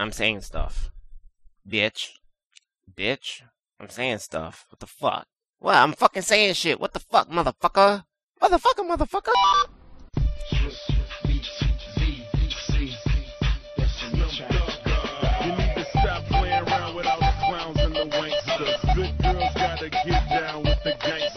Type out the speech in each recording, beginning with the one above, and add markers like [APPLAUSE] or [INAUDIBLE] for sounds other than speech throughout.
I'm saying stuff. Bitch. Bitch. I'm saying stuff. What the fuck? What? I'm fucking saying shit. What the fuck, motherfucker? Motherfucker, motherfucker. Get down with the gangsters.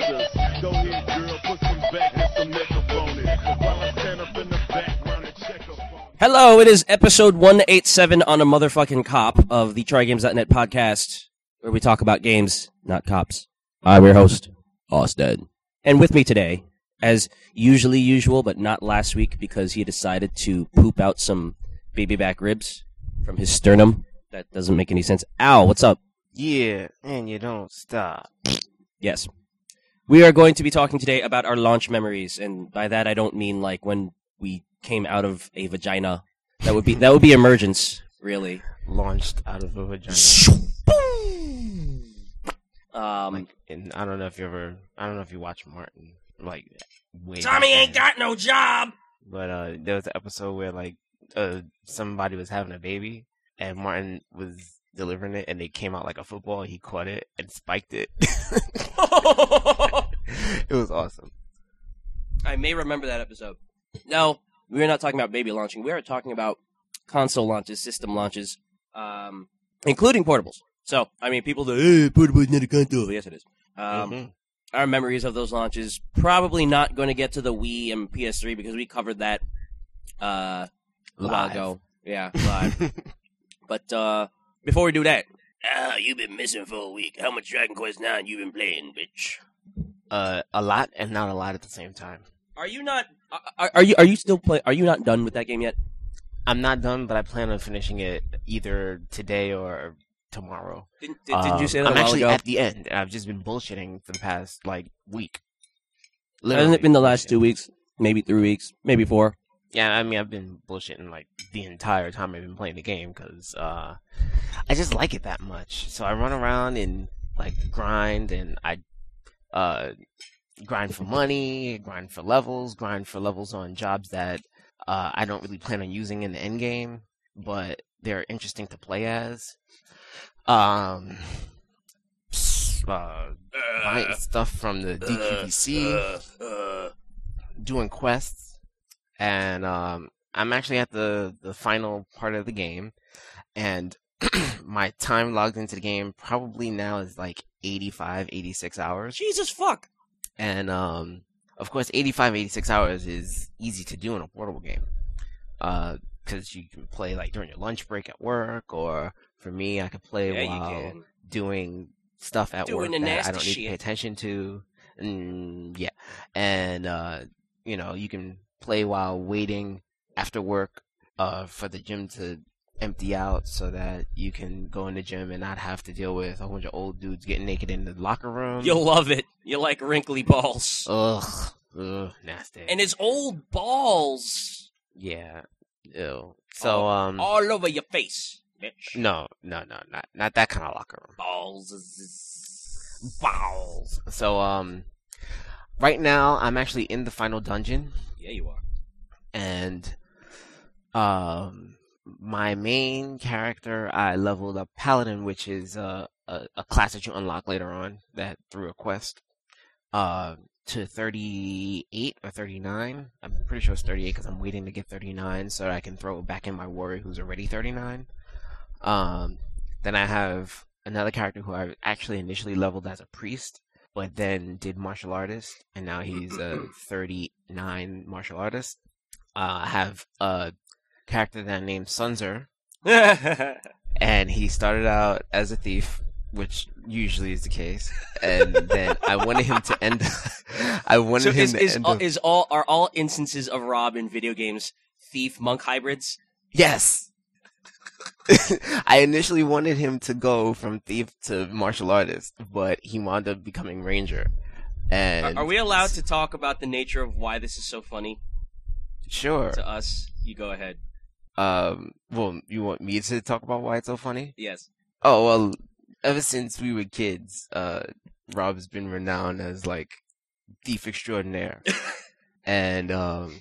Hello, it is episode 187 on a motherfucking cop of the TryGames.net podcast, where we talk about games, not cops. I'm your host, Austin. And with me today, as usually usual, but not last week because he decided to poop out some baby back ribs from his sternum. That doesn't make any sense. Ow, what's up? Yeah, and you don't stop. Yes. We are going to be talking today about our launch memories, and by that I don't mean like when we came out of a vagina. That would be that would be emergence, really. Launched out of a vagina. Um, Like, and I don't know if you ever, I don't know if you watch Martin, like, way Tommy ain't got no job. But uh, there was an episode where like uh somebody was having a baby and Martin was delivering it and they came out like a football. He caught it and spiked it. [LAUGHS] [LAUGHS] it was awesome. I may remember that episode. No, we're not talking about baby launching. We are talking about console launches, system launches, um, including portables. So, I mean, people say, hey, portable is not a console. Yes, it is. Um, Mhm. Our memories of those launches probably not going to get to the Wii and PS3 because we covered that uh, a while ago. Yeah, live. [LAUGHS] but uh, before we do that, ah, you've been missing for a week. How much Dragon Quest Nine you've been playing, bitch? Uh, a lot and not a lot at the same time. Are you not? Are, are you? Are you still play? Are you not done with that game yet? I'm not done, but I plan on finishing it either today or tomorrow. Didn't, did, did you Um, say that I'm a while actually ago? at the end, and I've just been bullshitting for the past like week. Hasn't it been the last two weeks? Maybe three weeks? Maybe four? Yeah, I mean, I've been bullshitting like the entire time I've been playing the game because uh, I just like it that much. So I run around and like grind, and I uh, grind for money, grind for levels, grind for levels on jobs that uh, I don't really plan on using in the end game, but they're interesting to play as. Um, uh, buying stuff from the DQVC doing quests, and um, I'm actually at the the final part of the game, and [CLEARS THROAT] my time logged into the game probably now is like 85, 86 hours, Jesus fuck! And um, of course, 85, 86 hours is easy to do in a portable game, because you can play like during your lunch break at work, or for me, I could play Yeah, while doing stuff at Doing work the that I don't need to pay attention to. Mm, yeah, and uh, you know you can play while waiting after work uh, for the gym to empty out, so that you can go in the gym and not have to deal with a bunch of old dudes getting naked in the locker room. You'll love it. You like wrinkly balls. ugh, ugh, nasty. And it's old balls yeah, ew. So um, all over your face, bitch. no, no, no, not not that kind of locker room. Balls. balls. So um right now I'm actually in the final dungeon Yeah, you are. and um my main character I leveled up paladin which is uh, a a class that you unlock later on that through a quest uh to 38 or 39. I'm pretty sure it's 38 cuz I'm waiting to get 39 so I can throw it back in my warrior who's already 39. Um then I have another character who I actually initially leveled as a priest, but then did martial artist, and now he's a [CLEARS THROAT] 39 martial artist. Uh, I have a character that I named Sunzer, [LAUGHS] and he started out as a thief, which usually is the case, and then I wanted him to end. [LAUGHS] I wanted so him is to is end. all, up- is all are all instances of Rob in video games thief monk hybrids? Yes. [LAUGHS] I initially wanted him to go from thief to martial artist, but he wound up becoming ranger. And Are, are we allowed to talk about the nature of why this is so funny Sure. to us? You go ahead. Um. Well, you want me to talk about why it's so funny? Yes. Oh well. Ever since we were kids, uh, Rob's been renowned as like thief extraordinaire, [LAUGHS] and um,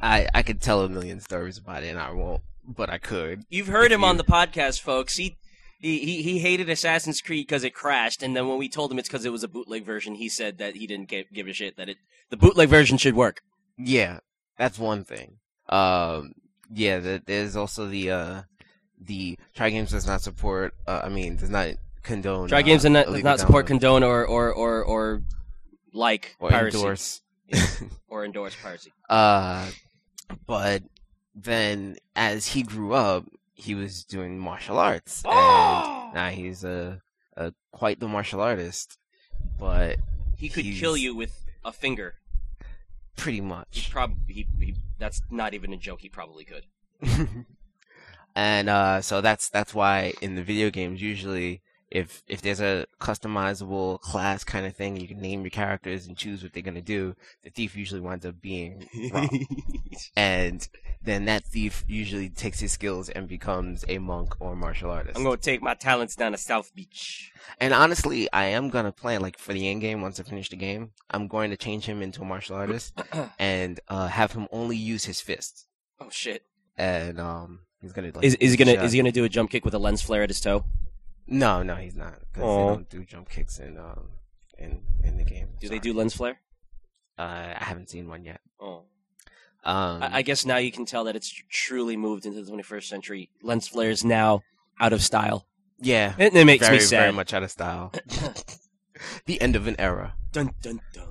I I could tell a million stories about it, and I won't but I could. You've heard him on the podcast, folks. He he he, he hated Assassin's Creed because it crashed, and then when we told him it's because it was a bootleg version, he said that he didn't give, give a shit that it the bootleg version should work. Yeah, that's one thing. Um, yeah, the, there's also the uh, the Try Games does not support. Uh, I mean, does not condone. Try uh, games and not, does not support condone or or or or like or piracy endorse. [LAUGHS] or endorse piracy. Uh, but then as he grew up, he was doing martial arts, Oh! [GASPS] and now he's a, a quite the martial artist. But He could kill you with a finger. pretty much. He probably he, he that's not even a joke. He probably could. [LAUGHS] and uh, so that's that's why in the video games usually if if there's a customizable class kind of thing you can name your characters and choose what they're gonna do the thief usually winds up being [LAUGHS] and then that thief usually takes his skills and becomes a monk or martial artist I'm gonna take my talents down to South Beach. and honestly i am gonna plan like for the end game once i finish the game i'm going to change him into a martial artist [CLEARS THROAT] and uh, have him only use his fists Oh shit! and um he's gonna like, Is is he gonna shut- is he gonna do a jump kick with a lens flare at his toe? No, no, he's not. Because Aw. they don't do jump kicks in um in in the game. Do they Sorry. do lens flare? Uh, I haven't seen one yet. Oh, Um, I, I guess now you can tell that it's tr- truly moved into the 21st century. Lens flare is now out of style. yeah, It, it makes very me sad. very much out of style. [LAUGHS] [LAUGHS] the end of an era. Dun dun dun.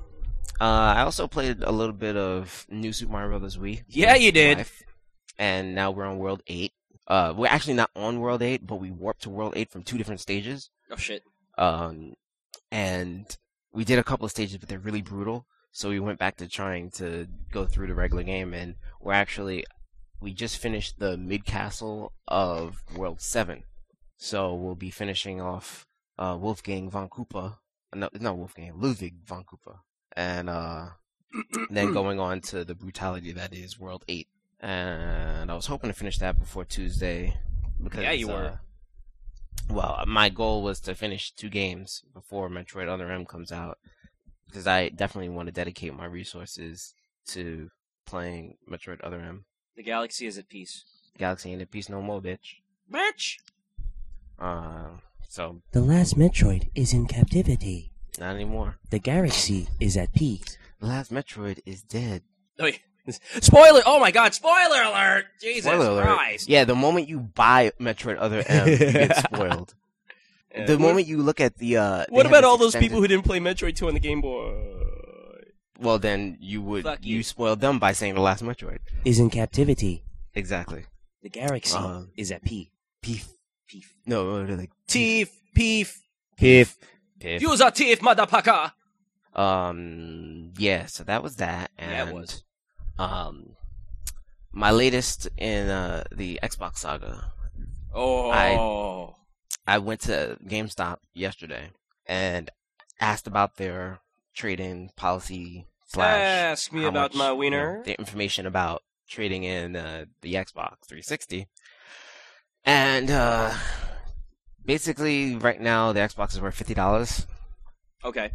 Uh, I also played a little bit of New Super Mario Brothers Wii. Yeah, you did. Live, and now we're on World Eight. Uh, we're actually not on World Eight, but we warped to World Eight from two different stages. Oh shit! Um, and we did a couple of stages, but they're really brutal. So we went back to trying to go through the regular game, and we're actually we just finished the mid castle of World Seven. So we'll be finishing off uh, Wolfgang von Koopa. No, not Wolfgang, Ludwig von Koopa, and uh, then [CLEARS THROAT] going on to the brutality that is World Eight. And I was hoping to finish that before Tuesday. Because, Yeah, you uh, were. well, my goal was to finish two games before Metroid Other M comes out because I definitely want to dedicate my resources to playing Metroid Other M. The galaxy is at peace. Galaxy ain't at peace no more, bitch. Bitch. Uh, so The last Metroid is in captivity. not anymore. The galaxy is at peace. The last Metroid is dead. Oh, yeah. [LAUGHS] Spoiler! Oh my god! Spoiler alert! Jesus Spoiler alert. Christ! Yeah, the moment you buy Metroid Other M, you get [LAUGHS] spoiled. Yeah. The moment you look at the uh, What about this all those extended- people who didn't play Metroid 2 on the Game Boy? Well, then you would Fuck you you. spoiled them by saying the last Metroid. Is in captivity. Exactly. The galaxy Um, is at peace. Peef. Peef. No, no, they're like Teeth, peef. Piff. Piff. Use a teeth, motherfucker! Um. Yeah. So that was that. And, Yeah, it was. Um. My latest in uh, the Xbox saga. Oh. I I went to GameStop yesterday and asked about their trade-in policy slash Ask me about much, my you know, wiener. the information about trading in uh, the Xbox 360. And uh, basically, right now the Xbox is worth fifty dollars Okay.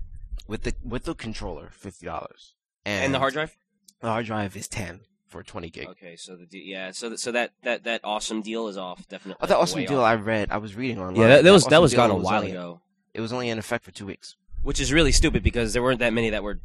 with the with the controller, fifty dollars, And, the hard drive? The hard drive is ten for twenty gig. Okay, so the de- yeah, so th- so that, that that awesome deal is off definitely. Oh, that awesome deal off. I read, I was reading online. Yeah, that, that was that awesome was deal gone a while ago, It was only in effect for two weeks. which is really stupid because there weren't that many that were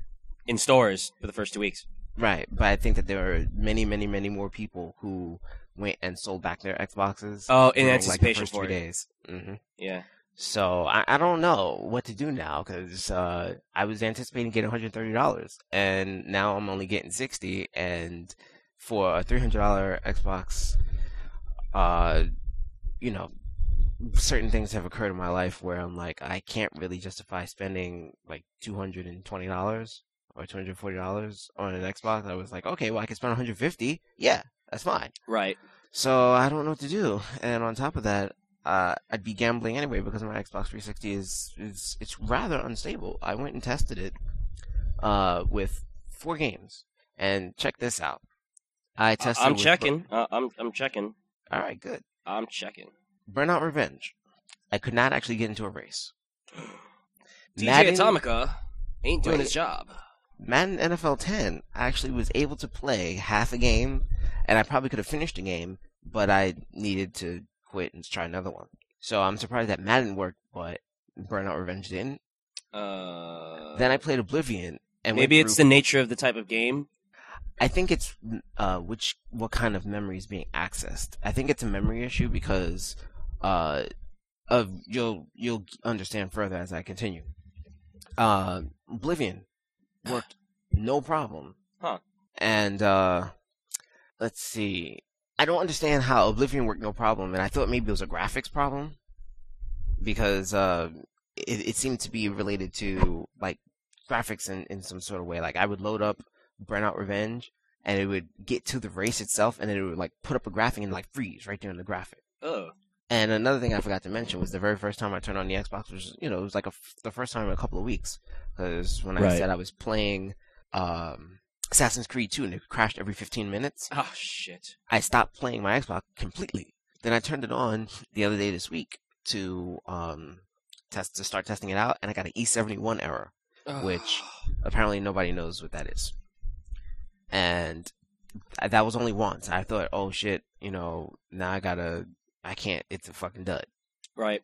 in stores for the first two weeks. Right, but I think that there are many, many, many more people who went and sold back their Xboxes. Oh, in during, anticipation like, the first for three it. days. hmm Yeah. So I, I don't know what to do now because uh, I was anticipating getting one hundred thirty dollars, and now I'm only getting sixty. And for a three hundred dollar Xbox, uh, you know, certain things have occurred in my life where I'm like, I can't really justify spending like two hundred and twenty dollars or two hundred forty dollars on an Xbox. I was like, okay, well, I can spend one hundred fifty. Yeah, that's fine. Right. So I don't know what to do. And on top of that, uh, I'd be gambling anyway because my Xbox 360 is is it's rather unstable. I went and tested it uh, with four games, and check this out. I tested. I'm checking. Uh, I'm I'm checking. All right, good. I'm checking. Burnout Revenge. I could not actually get into a race. DJ Madden- Atomica ain't doing Wait. his job. Madden NFL 10, I actually was able to play half a game, and I probably could have finished the game but I needed to quit and try another one. So I'm surprised that Madden worked, but Burnout Revenge didn't. Uh, then I played Oblivion, and maybe it's the nature of the type of game. I think it's uh, which what kind of memory is being accessed. I think it's a memory issue because uh, of you'll you'll understand further as I continue. Uh, Oblivion worked no problem. Huh. And uh, let's see. I don't understand how Oblivion worked no problem, and I thought maybe it was a graphics problem because uh, it, it seemed to be related to like graphics in, in some sort of way. Like I would load up Burnout Revenge, and it would get to the race itself, and then it would like put up a graphic and like freeze right there in the graphic. Oh, And another thing I forgot to mention was the very first time I turned on the Xbox was, you know, it was like a f the first time in a couple of weeks. Because when I Right. said I was playing um, Assassin's Creed 2 and it crashed every 15 minutes, oh shit. I stopped playing my Xbox completely. Then I turned it on the other day this week to um, test to start testing it out, and I got an E71 error. Which- Apparently, nobody knows what that is. And that was only once. I thought, oh shit, you know, now I gotta, I can't. It's a fucking dud. right.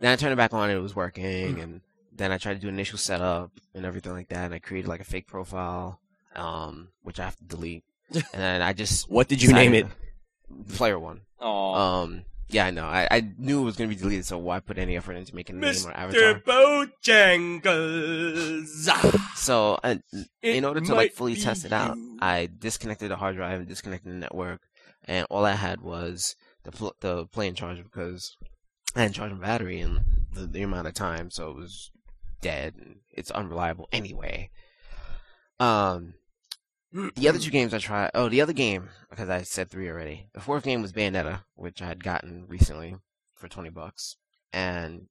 Then I turned it back on and it was working, and then I tried to do initial setup and everything like that, and I created like a fake profile, um, which I have to delete. [LAUGHS] and then I just What did you name it? Player one. Oh, Um, yeah, I know. I, I knew it was gonna be deleted, so why put any effort into making a name or avatar? Bojangles. So, uh, It in order to like fully test it out, you. I disconnected the hard drive and disconnected the network, and all I had was the pl- the playing charger because I hadn't charged my battery in the, the amount of time, so it was dead. And it's unreliable anyway. Um, the other two games I tried. Oh, the other game because I said three already. The fourth game was Bayonetta, which I had gotten recently for twenty bucks, and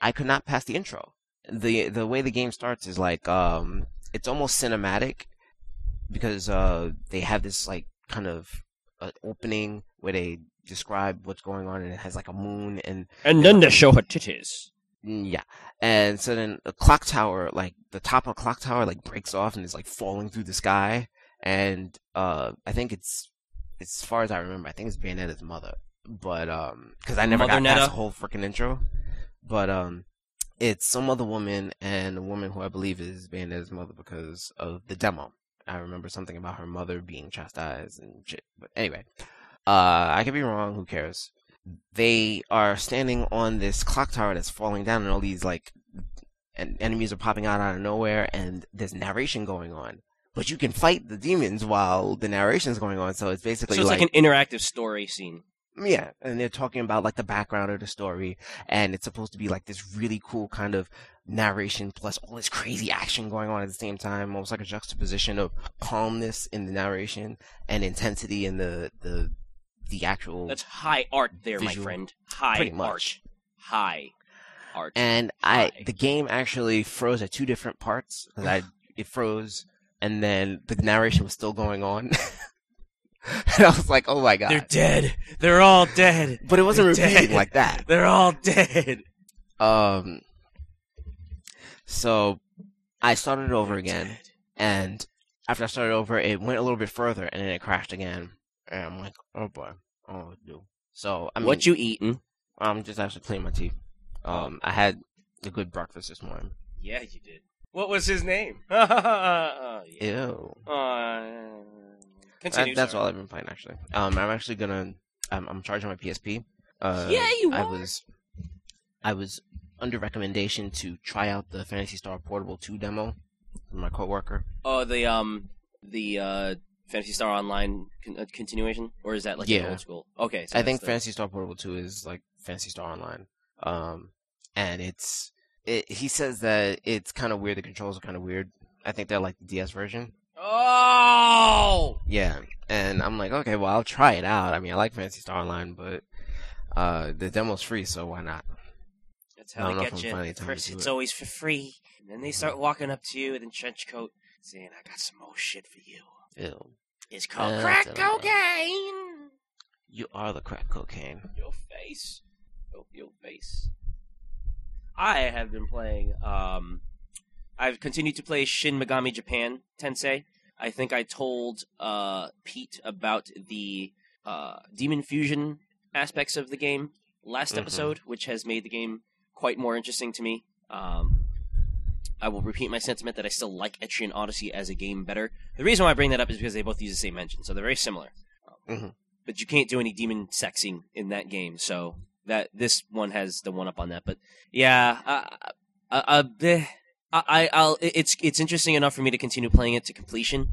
I could not pass the intro. the The way the game starts is like um, it's almost cinematic because uh, they have this like kind of uh, opening where they describe what's going on, and it has like a moon and And then they show her titties. Yeah. And so then the clock tower, like the top of the clock tower, like breaks off and is like falling through the sky. And uh, I think it's, as far as I remember, I think it's Bayonetta's mother. But um, because I never Mother got past Netta? the whole freaking intro. But um, it's some other woman and a woman who I believe is Bayonetta's mother because of the demo. I remember something about her mother being chastised and shit. But anyway, uh, I could be wrong. Who cares? they are standing on this clock tower that's falling down, and all these like en- enemies are popping out out of nowhere, and there's narration going on. But you can fight the demons while the narration's going on, so it's basically So it's like, like, an interactive story scene. yeah, and they're talking about like the background of the story, and it's supposed to be like this really cool kind of narration plus all this crazy action going on at the same time, almost like a juxtaposition of calmness in the narration and intensity in the the the actual That's high art there, my friend. High Pretty art. High art. and I the game actually froze at two different parts. I it froze and then the narration was still going on. [LAUGHS] and I was like, "Oh my god!" They're dead. They're all dead. but it wasn't They're repeating dead. like that. They're all dead. Um. So I started over again, and after I started over, it went a little bit further, and then it crashed again. And I'm like, "Oh boy, oh do." So I mean, what you eating? I'm just actually cleaning my teeth. Um, I had a good breakfast this morning. Yeah, you did. What was his name? oh, [LAUGHS] yeah. Ew. Uh, That- continue. that's sorry. all I've been playing actually. Um, I'm actually gonna. I'm, I'm charging my PSP. Uh, Yeah, you I are. was. I was under recommendation to try out the Phantasy Star Portable 2 demo from my coworker. Oh, the um, the uh, Phantasy Star Online con- uh, continuation, or is that like Yeah. old school? Okay, so I think the- Phantasy Star Portable 2 is like Phantasy Star Online. Um, and it's. It, he says that it's kind of weird. The controls are kind of weird. I think they're like the DS version. Oh, Yeah, and I'm like, okay, well, I'll try it out. I mean, I like Phantasy Star Online, but uh, the demo's free, so why not? that's how they get you. First, it's it. always for free, and then they start walking up to you with a trench coat, saying, "I got some more shit for you." Ew. It's called Uh, crack that's all right. cocaine. You are the crack cocaine. Your face. Your, your face. I have been playing. Um, I've continued to play Shin Megami Japan Tensei. I think I told uh, Pete about the uh, demon fusion aspects of the game last Mhm. episode, which has made the game quite more interesting to me. Um, I will repeat my sentiment that I still like Etrian Odyssey as a game better. The reason why I bring that up is because they both use the same engine, so they're very similar. Mhm. But you can't do any demon sexing in that game, so that this one has the one up on that. But yeah, uh. I, I, I'll. It's it's interesting enough for me to continue playing it to completion.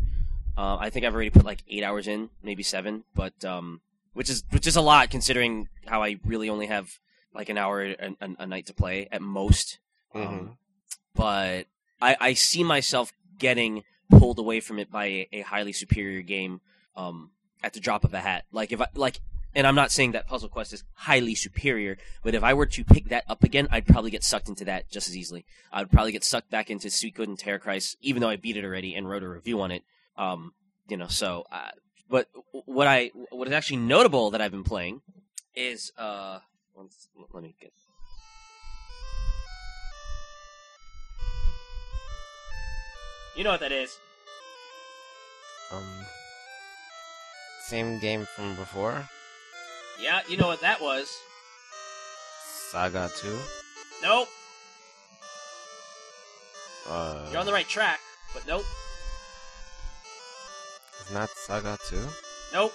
Uh, I think I've already put like eight hours in, maybe seven, but um, which is which is a lot considering how I really only have like an hour a, a, a night to play at most. Mhm. Um, but I, I see myself getting pulled away from it by a, a highly superior game um, at the drop of a hat. Like if I like, and I'm not saying that Puzzle Quest is highly superior, but if I were to pick that up again, I'd probably get sucked into that just as easily. I'd probably get sucked back into Suikoden Tierkreis, even though I beat it already and wrote a review on it. Um, you know, so uh, but what I what is actually notable that I've been playing is uh, let me get You know what that is. Um, same game from before. Yeah, you know what that was. Saga Two. Nope. Uh, You're on the right track, but nope. it's not Saga Two. Nope.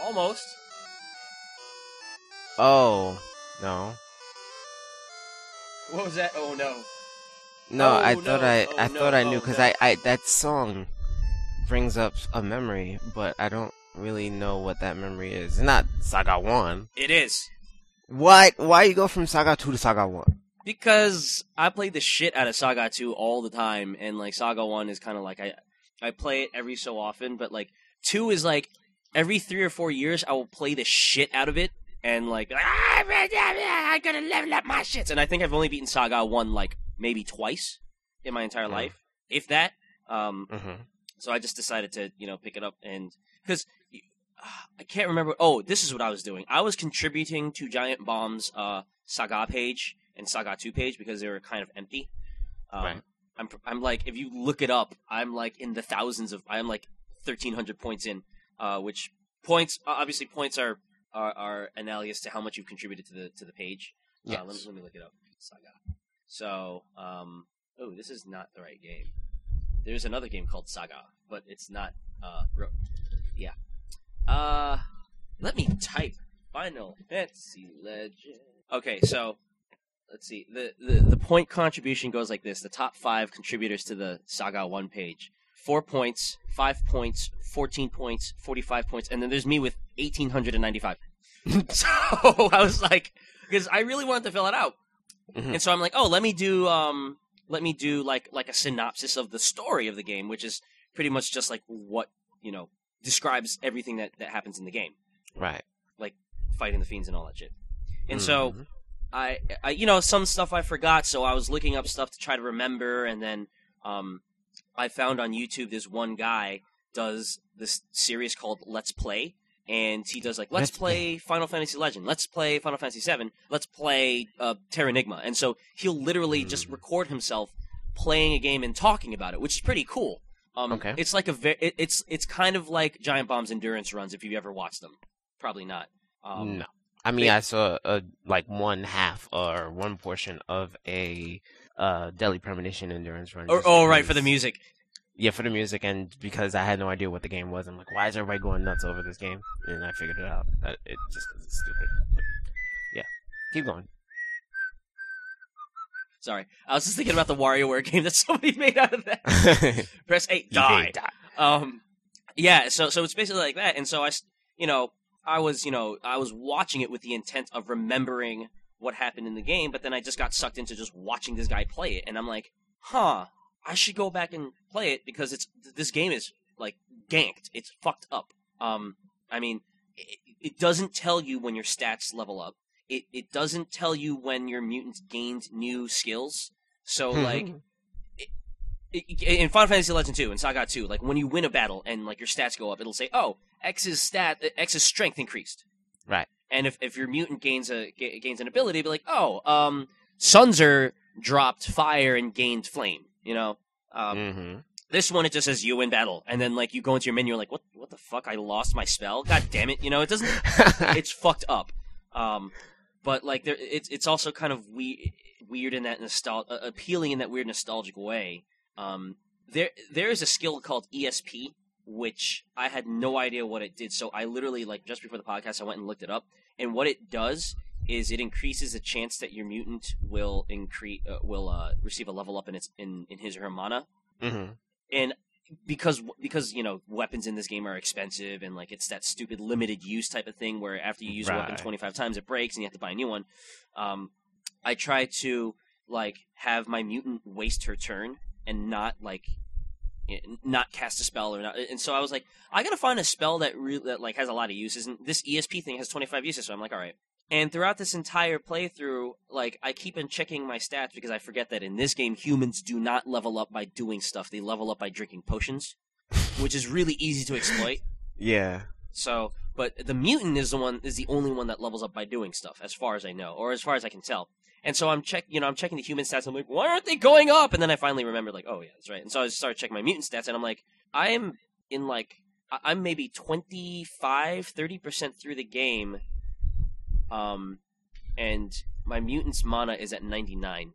Almost. Oh no, What was that? Oh no. no! Oh, I thought no. I Oh, I no. thought I Oh, knew because no. I I that song brings up a memory, but I don't really know what that memory is. It's not Saga One. It is. What? Why you go from Saga Two to Saga One? Because I played the shit out of Saga 2 all the time, and like Saga 1 is kind of like I I play it every so often, but like 2 is like every three or four years I will play the shit out of it, and like "Ah, I gotta level up my shits. And I think I've only beaten Saga 1 like maybe twice in my entire life, if that. Um, Mm-hmm. So I just decided to, you know, pick it up and because [SIGHS] I can't remember. Oh, this is what I was doing. I was contributing to Giant Bomb's uh, Saga page and Saga Two page because they were kind of empty. Um, Right. I'm I'm like if you look it up, I'm like in the thousands of. I'm like thirteen hundred points in, uh, which points obviously points are, are are analogous to how much you've contributed to the to the page. Uh, let, me, let me look it up. Saga. So, um, oh, this is not the right game. There's another game called Saga, but it's not. Uh, ro- yeah. Uh, let me type Final Fantasy Legend. Okay, so let's see. The, the the point contribution goes like this: the top five contributors to the Saga one page, four points, five points, fourteen points, forty-five points, and then there's me with eighteen hundred and ninety-five. [LAUGHS] [LAUGHS] so I was like, because I really wanted to fill it out, Mhm. and so I'm like, oh, let me do um, let me do like like a synopsis of the story of the game, which is pretty much just like what you know describes everything that that happens in the game, Right. Like fighting the fiends and all that shit. And so Mhm. I, I, you know, some stuff I forgot, so I was looking up stuff to try to remember, and then um, I found on YouTube this one guy does this series called Let's Play, and he does like Let's, Let's play Final Fantasy Legend, Let's play Final Fantasy Seven, Let's play uh, Terranigma, and so he'll literally just Mm. record himself playing a game and talking about it, which is pretty cool. Um, Okay. It's like a ve- it, it's it's kind of like Giant Bomb's endurance runs if you've ever watched them. Probably not. Um, no. I mean, they- I saw a like one half or one portion of a uh Deadly Premonition endurance run. Or, just oh, right for the music. Yeah, for the music, and because I had no idea what the game was, I'm like, why is everybody going nuts over this game? And I figured it out. Uh, It just it's stupid. But, yeah, keep going. Sorry, I was just thinking about the WarioWare [LAUGHS] game that somebody [LAUGHS] made out of that. [LAUGHS] Press eight, die. Die. Um, yeah. So so it's basically like that, and so I, you know, I was you know I was watching it with the intent of remembering what happened in the game, but then I just got sucked into just watching this guy play it, and I'm like, huh, I should go back and play it because it's this game is like ganked. It's fucked up. Um, I mean, it, it doesn't tell you when your stats level up. It it doesn't tell you when your mutants gained new skills. So like i- in Final Fantasy Legend 2 and Saga 2, like when you win a battle and like your stats go up, it'll say, "Oh, X's stat, X's strength increased." Right. And if, if your mutant gains a gains an ability, it'll be like, "Oh, um, Sunzer dropped fire and gained flame." You know. Um, hmm This one it just says you in battle, and then like you go into your menu, you're like, what what the fuck? I lost my spell. God damn it! You know, it doesn't. [LAUGHS] it's fucked up. Um, but like there, it's it's also kind of we- weird in that nostal- uh, appealing in that weird nostalgic way. Um, there there is a skill called ESP, which I had no idea what it did. So I literally like just before the podcast, I went and looked it up, and what it does is it increases the chance that your mutant will increase uh, will uh, receive a level up in its in, in his or her mana? Hmm and because because you know weapons in this game are expensive and like it's that stupid limited use type of thing where after you use a weapon 25 times it breaks and you have to buy a new one. Um i try to like have my mutant waste her turn and not like not cast a spell or not and so i was like i gotta find a spell that really that like has a lot of uses and this esp thing has 25 uses so i'm like all right and throughout this entire playthrough, like I keep on checking my stats because I forget that in this game humans do not level up by doing stuff. They level up by drinking potions, which is really easy to exploit. [LAUGHS] Yeah. So, but the mutant is the one is the only one that levels up by doing stuff, as far as I know, or as far as I can tell. And so I'm check, you know, I'm checking the human stats. I'm like, why aren't they going up? And then I finally remembered, like, oh yeah, that's right. And so I started checking my mutant stats, and I'm like, I am in like, I'm maybe 25, 30 percent through the game, um, and my mutant's mana is at 99.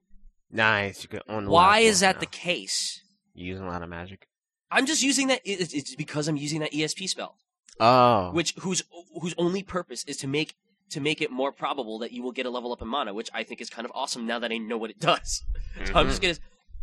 Nice. You can unlock Why is that the case? You're using a lot of magic? I'm just using that. it- It's because I'm using that ESP spell. Oh. which whose whose only purpose is to make to make it more probable that you will get a level up in mana, which I think is kind of awesome now that I know what it [LAUGHS] does. So I'm just Mhm. gonna.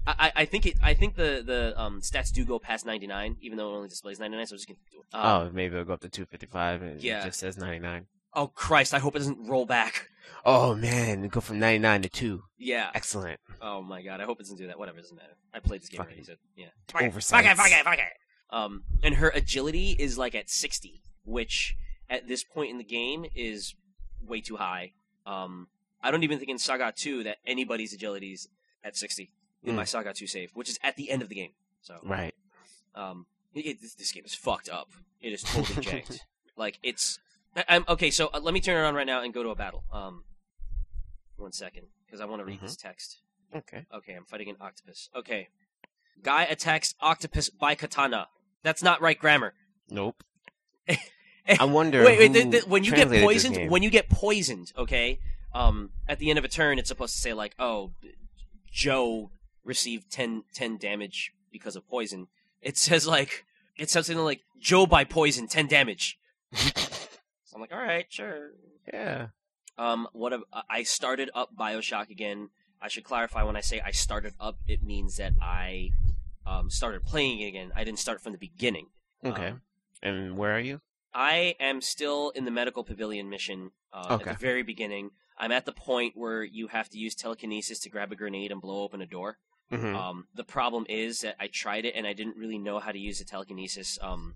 I, I- I think it. I think the the um, stats do go past 99, even though it only displays 99. So I'm just gonna do it. Um, Oh, maybe it'll go up to 255 and Yeah. it just says 99. Oh Christ! I hope it doesn't roll back. Oh man, go from 99 to 2. Yeah. Excellent. Oh my God! I hope it doesn't do that. Whatever, doesn't matter. I played this game Fucking already. So yeah. Oversight. Fuck it, fuck it, fuck it. Um, and her agility is like at 60, which at this point in the game is way too high. Um, I don't even think in Saga 2 that anybody's agility is at 60 in Mm. my Saga 2 save, which is at the end of the game. So, Right. um, it, this, this game is fucked up. It is totally [LAUGHS] janked. Like it's, I'm okay. So uh, let me turn it on right now and go to a battle. Um, one second, because I want to read Mhm. this text. Okay. Okay, I'm fighting an octopus. Okay. Guy attacks octopus by katana. That's not right grammar. Nope. [LAUGHS] I wonder. Wait, wait. who th- th- when you get translated this poisoned, game. when you get poisoned, okay, um, at the end of a turn, it's supposed to say like, "Oh, Joe received 10, 10 damage because of poison." It says like, it says something like, "Joe by poison, ten damage." [LAUGHS] I'm like, "All right, sure." yeah. Um, what a, I started up Bioshock again. I should clarify when I say I started up, it means that I um, started playing it again. I didn't start from the beginning. Okay. Um, and where are you? I am still in the medical pavilion mission uh, Okay. at the very beginning. I'm at the point where you have to use telekinesis to grab a grenade and blow open a door. hmm Um, the problem is that I tried it and I didn't really know how to use the telekinesis um,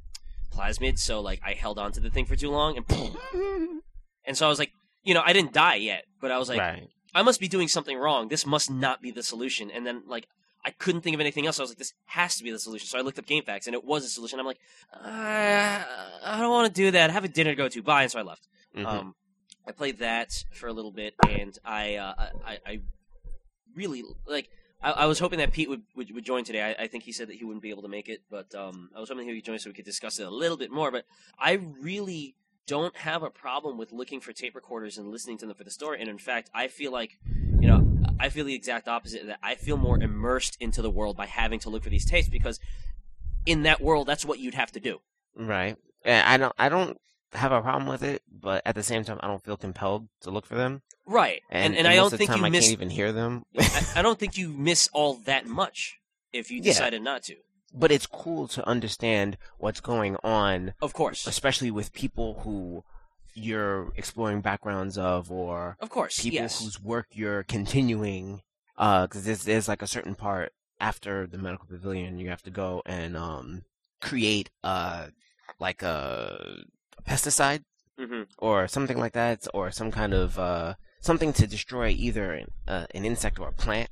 plasmid, so like I held on to the thing for too long, and [LAUGHS] and so I was like, you know, I didn't die yet, but I was like, right. I must be doing something wrong. This must not be the solution. And then like I couldn't think of anything else. I was like, this has to be the solution. So I looked up GameFAQs and it was a solution. I'm like, uh, I don't want to do that. I have a dinner to go to. Bye. And so I left. Mhm. Um, I played that for a little bit, and I, uh, I, I really like. I, I was hoping that Pete would, would, would join today. I, I think he said that he wouldn't be able to make it, but um, I was hoping he would join so we could discuss it a little bit more. But I really don't have a problem with looking for tape recorders and listening to them for the story. And in fact, I feel like, you know, I feel the exact opposite. That I feel more immersed into the world by having to look for these tapes because in that world, that's what you'd have to do. Right. I don't. I don't have a problem with it, but at the same time, I don't feel compelled to look for them. Right. And, And, and, I most don't think you I miss can't even hear them. I, [LAUGHS] I don't think you miss all that much if you Yeah. decided not to. but it's cool to understand what's going on, Of course, especially with people who you're exploring backgrounds of, or of course, people yes, whose work you're continuing. Because there's, there's like a certain part after the medical pavilion you have to go and um, create uh like a pesticide hmm or something like that, or some kind of uh, something to destroy either an, uh, an insect or a plant,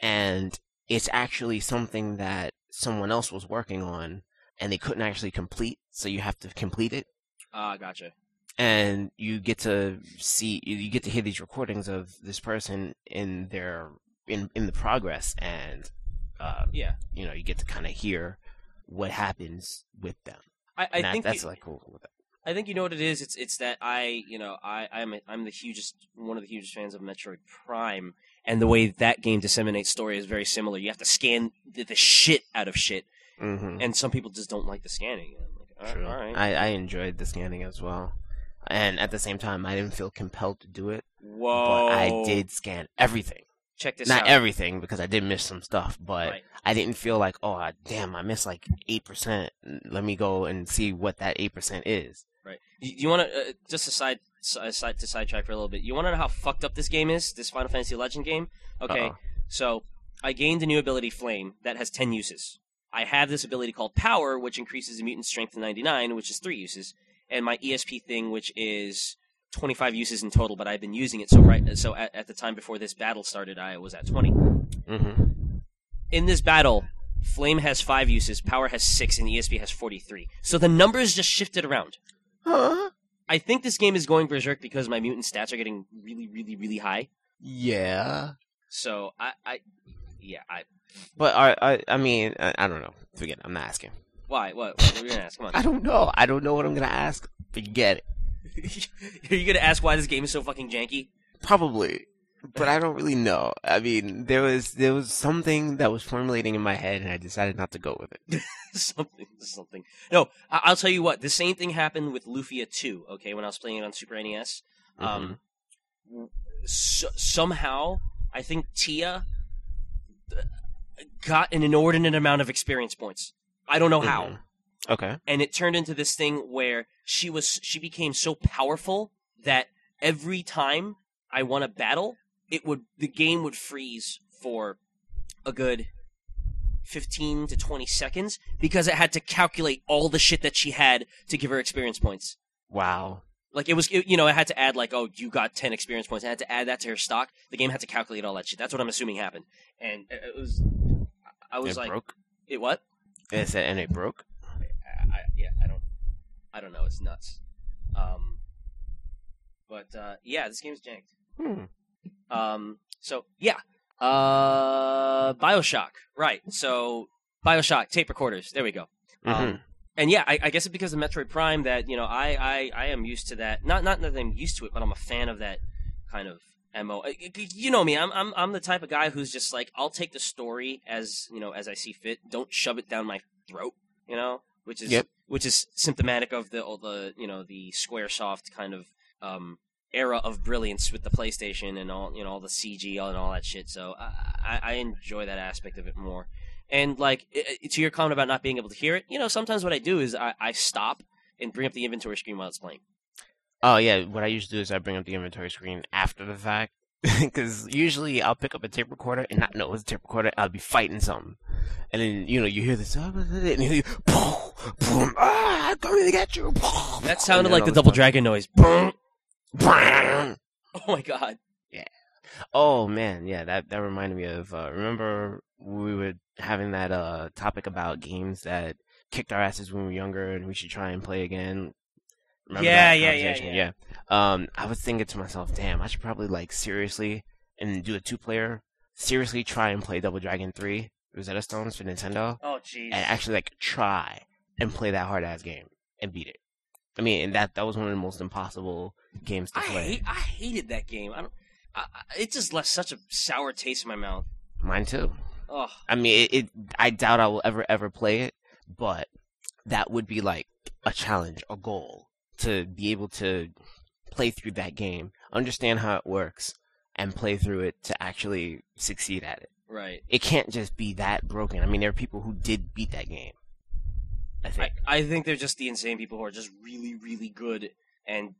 and it's actually something that someone else was working on, and they couldn't actually complete, so you have to complete it, Ah, gotcha. and you get to see, you get to hear these recordings of this person in their in in the progress, and uh, Yeah, you know you get to kind of hear what happens with them. I, I that- think that's you, like cool with it. I think you know what it is. It's it's that I you know I I'm a, I'm the hugest one of the hugest fans of Metroid Prime, and the way that game disseminates story is very similar. You have to scan the, the shit out of shit, hmm and some people just don't like the scanning. Like, True. right. I, I enjoyed the scanning as well, and at the same time, I didn't feel compelled to do it. Whoa! But I did scan everything. check this out. Not out. everything because I did miss some stuff, but Right. I didn't feel like, oh damn, I missed like eight percent. Let me go and see what that eight percent is. Right. You, you want to uh, just aside side, side to sidetrack for a little bit. You want to know how fucked up this game is? This Final Fantasy Legend game. Okay. Uh-oh. So I gained a new ability, Flame, that has ten uses. I have this ability called Power, which increases the mutant strength to ninety nine, which is three uses, and my ESP thing, which is twenty five uses in total. But I've been using it so right. So at, at the time before this battle started, I was at twenty. Mm-hmm. In this battle. Flame has five uses, Power has six, and the ESP has 43. So the numbers just shifted around. Huh? I think this game is going berserk because my mutant stats are getting really, really, really high. Yeah, So I, I yeah, I. but I, I, I mean, I, I don't know. Forget. It. I'm not asking. Why? What? What are you gonna ask? Come on. I don't know. I don't know what I'm gonna ask. Forget it. [LAUGHS] are you gonna ask why this game is so fucking janky? Probably, but I don't really know. I mean, there was there was something that was formulating in my head, and I decided not to go with it. [LAUGHS] something, something. No, I- I'll tell you what. The same thing happened with Lufia 2. Okay, when I was playing it on Super NES. Um, so, somehow I think Tia uh, got an inordinate amount of experience points. I don't know how. Mhm. Okay. and it turned into this thing where she was she became so powerful that every time I won a battle, it would the game would freeze for a good 15 to 20 seconds because it had to calculate all the shit that she had to give her experience points. Wow. Like it was, it, you know, it had to add like, oh, you got 10 experience points. It had to add that to her stock. The game had to calculate all that shit. That's what I'm assuming happened. And it was, I was it like, broke. it what? It and it broke. I, I yeah, I don't, I don't know. It's nuts. Um, but uh, yeah, this game's janked. Hmm. Um, so yeah, uh, Bioshock, right? So Bioshock tape recorders. There we go. Mhm. Um, and yeah, I, I guess it's because of Metroid Prime that you know I, I I am used to that. Not not that I'm used to it, but I'm a fan of that kind of mo. Uh, You know me. I'm I'm I'm the type of guy who's just like I'll take the story as you know as I see fit. Don't shove it down my throat. You know, which is Yep. which is symptomatic of the all the you know the SquareSoft kind of um era of brilliance with the PlayStation and all you know all the CG and all that shit. So I, I, enjoy that aspect of it more. And like to your comment about not being able to hear it, you know, sometimes what I do is I, I stop and bring up the inventory screen while it's playing. Oh yeah, what I usually do is I bring up the inventory screen after the fact, [LAUGHS] because usually I'll pick up a tape recorder and not know it's a tape recorder. I'll be fighting something, and then you know you hear this, and you hear, boom, boom, ah, coming to get you. [LAUGHS] That sounded like the Double Dragon noise. [LAUGHS] oh my god! Yeah. Oh man, yeah, that that reminded me of. Uh, remember we were having that uh topic about games that kicked our asses when we were younger, and we should try and play again. Remember Yeah, that yeah, yeah, conversation? yeah. Um, I was thinking to myself, damn, I should probably like seriously and do a two player. Seriously, try and play Double Dragon Three Rosetta Stones for Nintendo, Oh jeez. and actually like try and play that hard ass game and beat it. I mean, and that that was one of the most impossible games to I play. hate, I hated that game. I don't. I, I- it just left such a sour taste in my mouth. Mine too. Oh, I mean, it, it. I doubt I will ever ever play it, but that would be like a challenge, a goal to be able to play through that game, understand how it works, and play through it to actually succeed at it. right. It can't just be that broken. I mean, there are people who did beat that game. I I, think. I think they're just the insane people who are just really, really good. And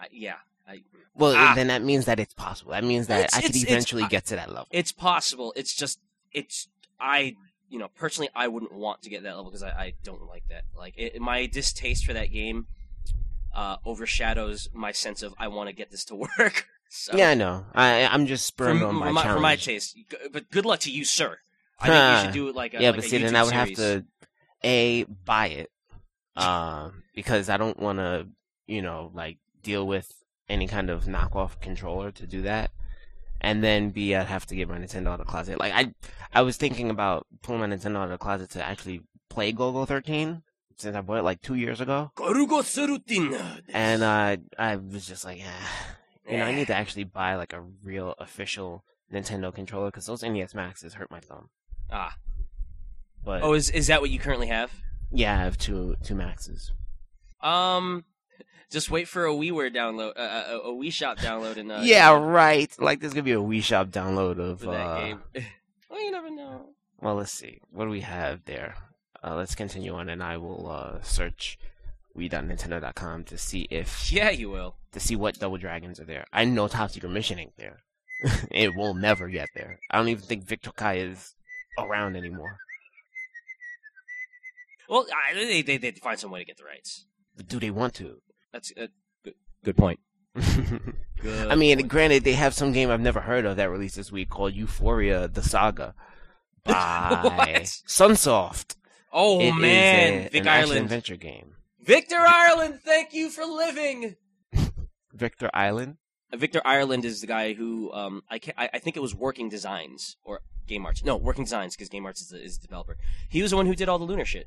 uh, yeah, I, well, ah. then that means that it's possible. That means that I could eventually get to that level. it's possible. It's just, it's I, you know, personally, I wouldn't want to get that level because I, I don't like that. Like it, my distaste for that game uh, overshadows my sense of I want to get this to [LAUGHS] work. so, yeah, I know. I, I'm just spurring on for by my, challenge. for my taste. But good luck to you, sir. I think you should do like a yeah, like but see, then YouTube I would series. have to a buy it, um, because I don't want to, you know, like deal with any kind of knockoff controller to do that, and then B, I'd have to get my Nintendo out of the closet. Like I, I was thinking about pulling my Nintendo out of the closet to actually play Golgo 13 since I bought it like two years ago, and uh, I was just like, eh, you know, I need to actually buy like a real official Nintendo controller because those NES Maxes hurt my thumb. Ah. But Oh, is is that what you currently have? yeah, I have two two Maxes. Um, [LAUGHS] just wait for a WiiWare download, uh, a, a Wii Shop download, and uh, [LAUGHS] yeah, right. Like there's gonna be a Wii Shop download of that uh, game. [LAUGHS] well, you never know. Well, let's see. What do we have there? Uh, let's continue on, and I will uh, search Wii.Nintendo.com to see if Yeah, you will. to see what Double Dragons are there. I know Top Secret Mission ain't there. it will never get there. I don't even think Victor Kai is around anymore. Well, I, they they they find some way to get the rights. Do they want to? That's a good, good point. [LAUGHS] [LAUGHS] I mean, point. granted, they have some game I've never heard of that released this week called Euphoria: The Saga [LAUGHS] by Sunsoft. oh It is man, a- Vic an action Ireland, adventure game. Victor Ireland, thank you for living. Victor Island. Uh, Victor Ireland is the guy who um I ca I, I think it was Working Designs or Game Arts. No, Working Designs because Game Arts is the, is the developer. He was the one who did all the Lunar shit.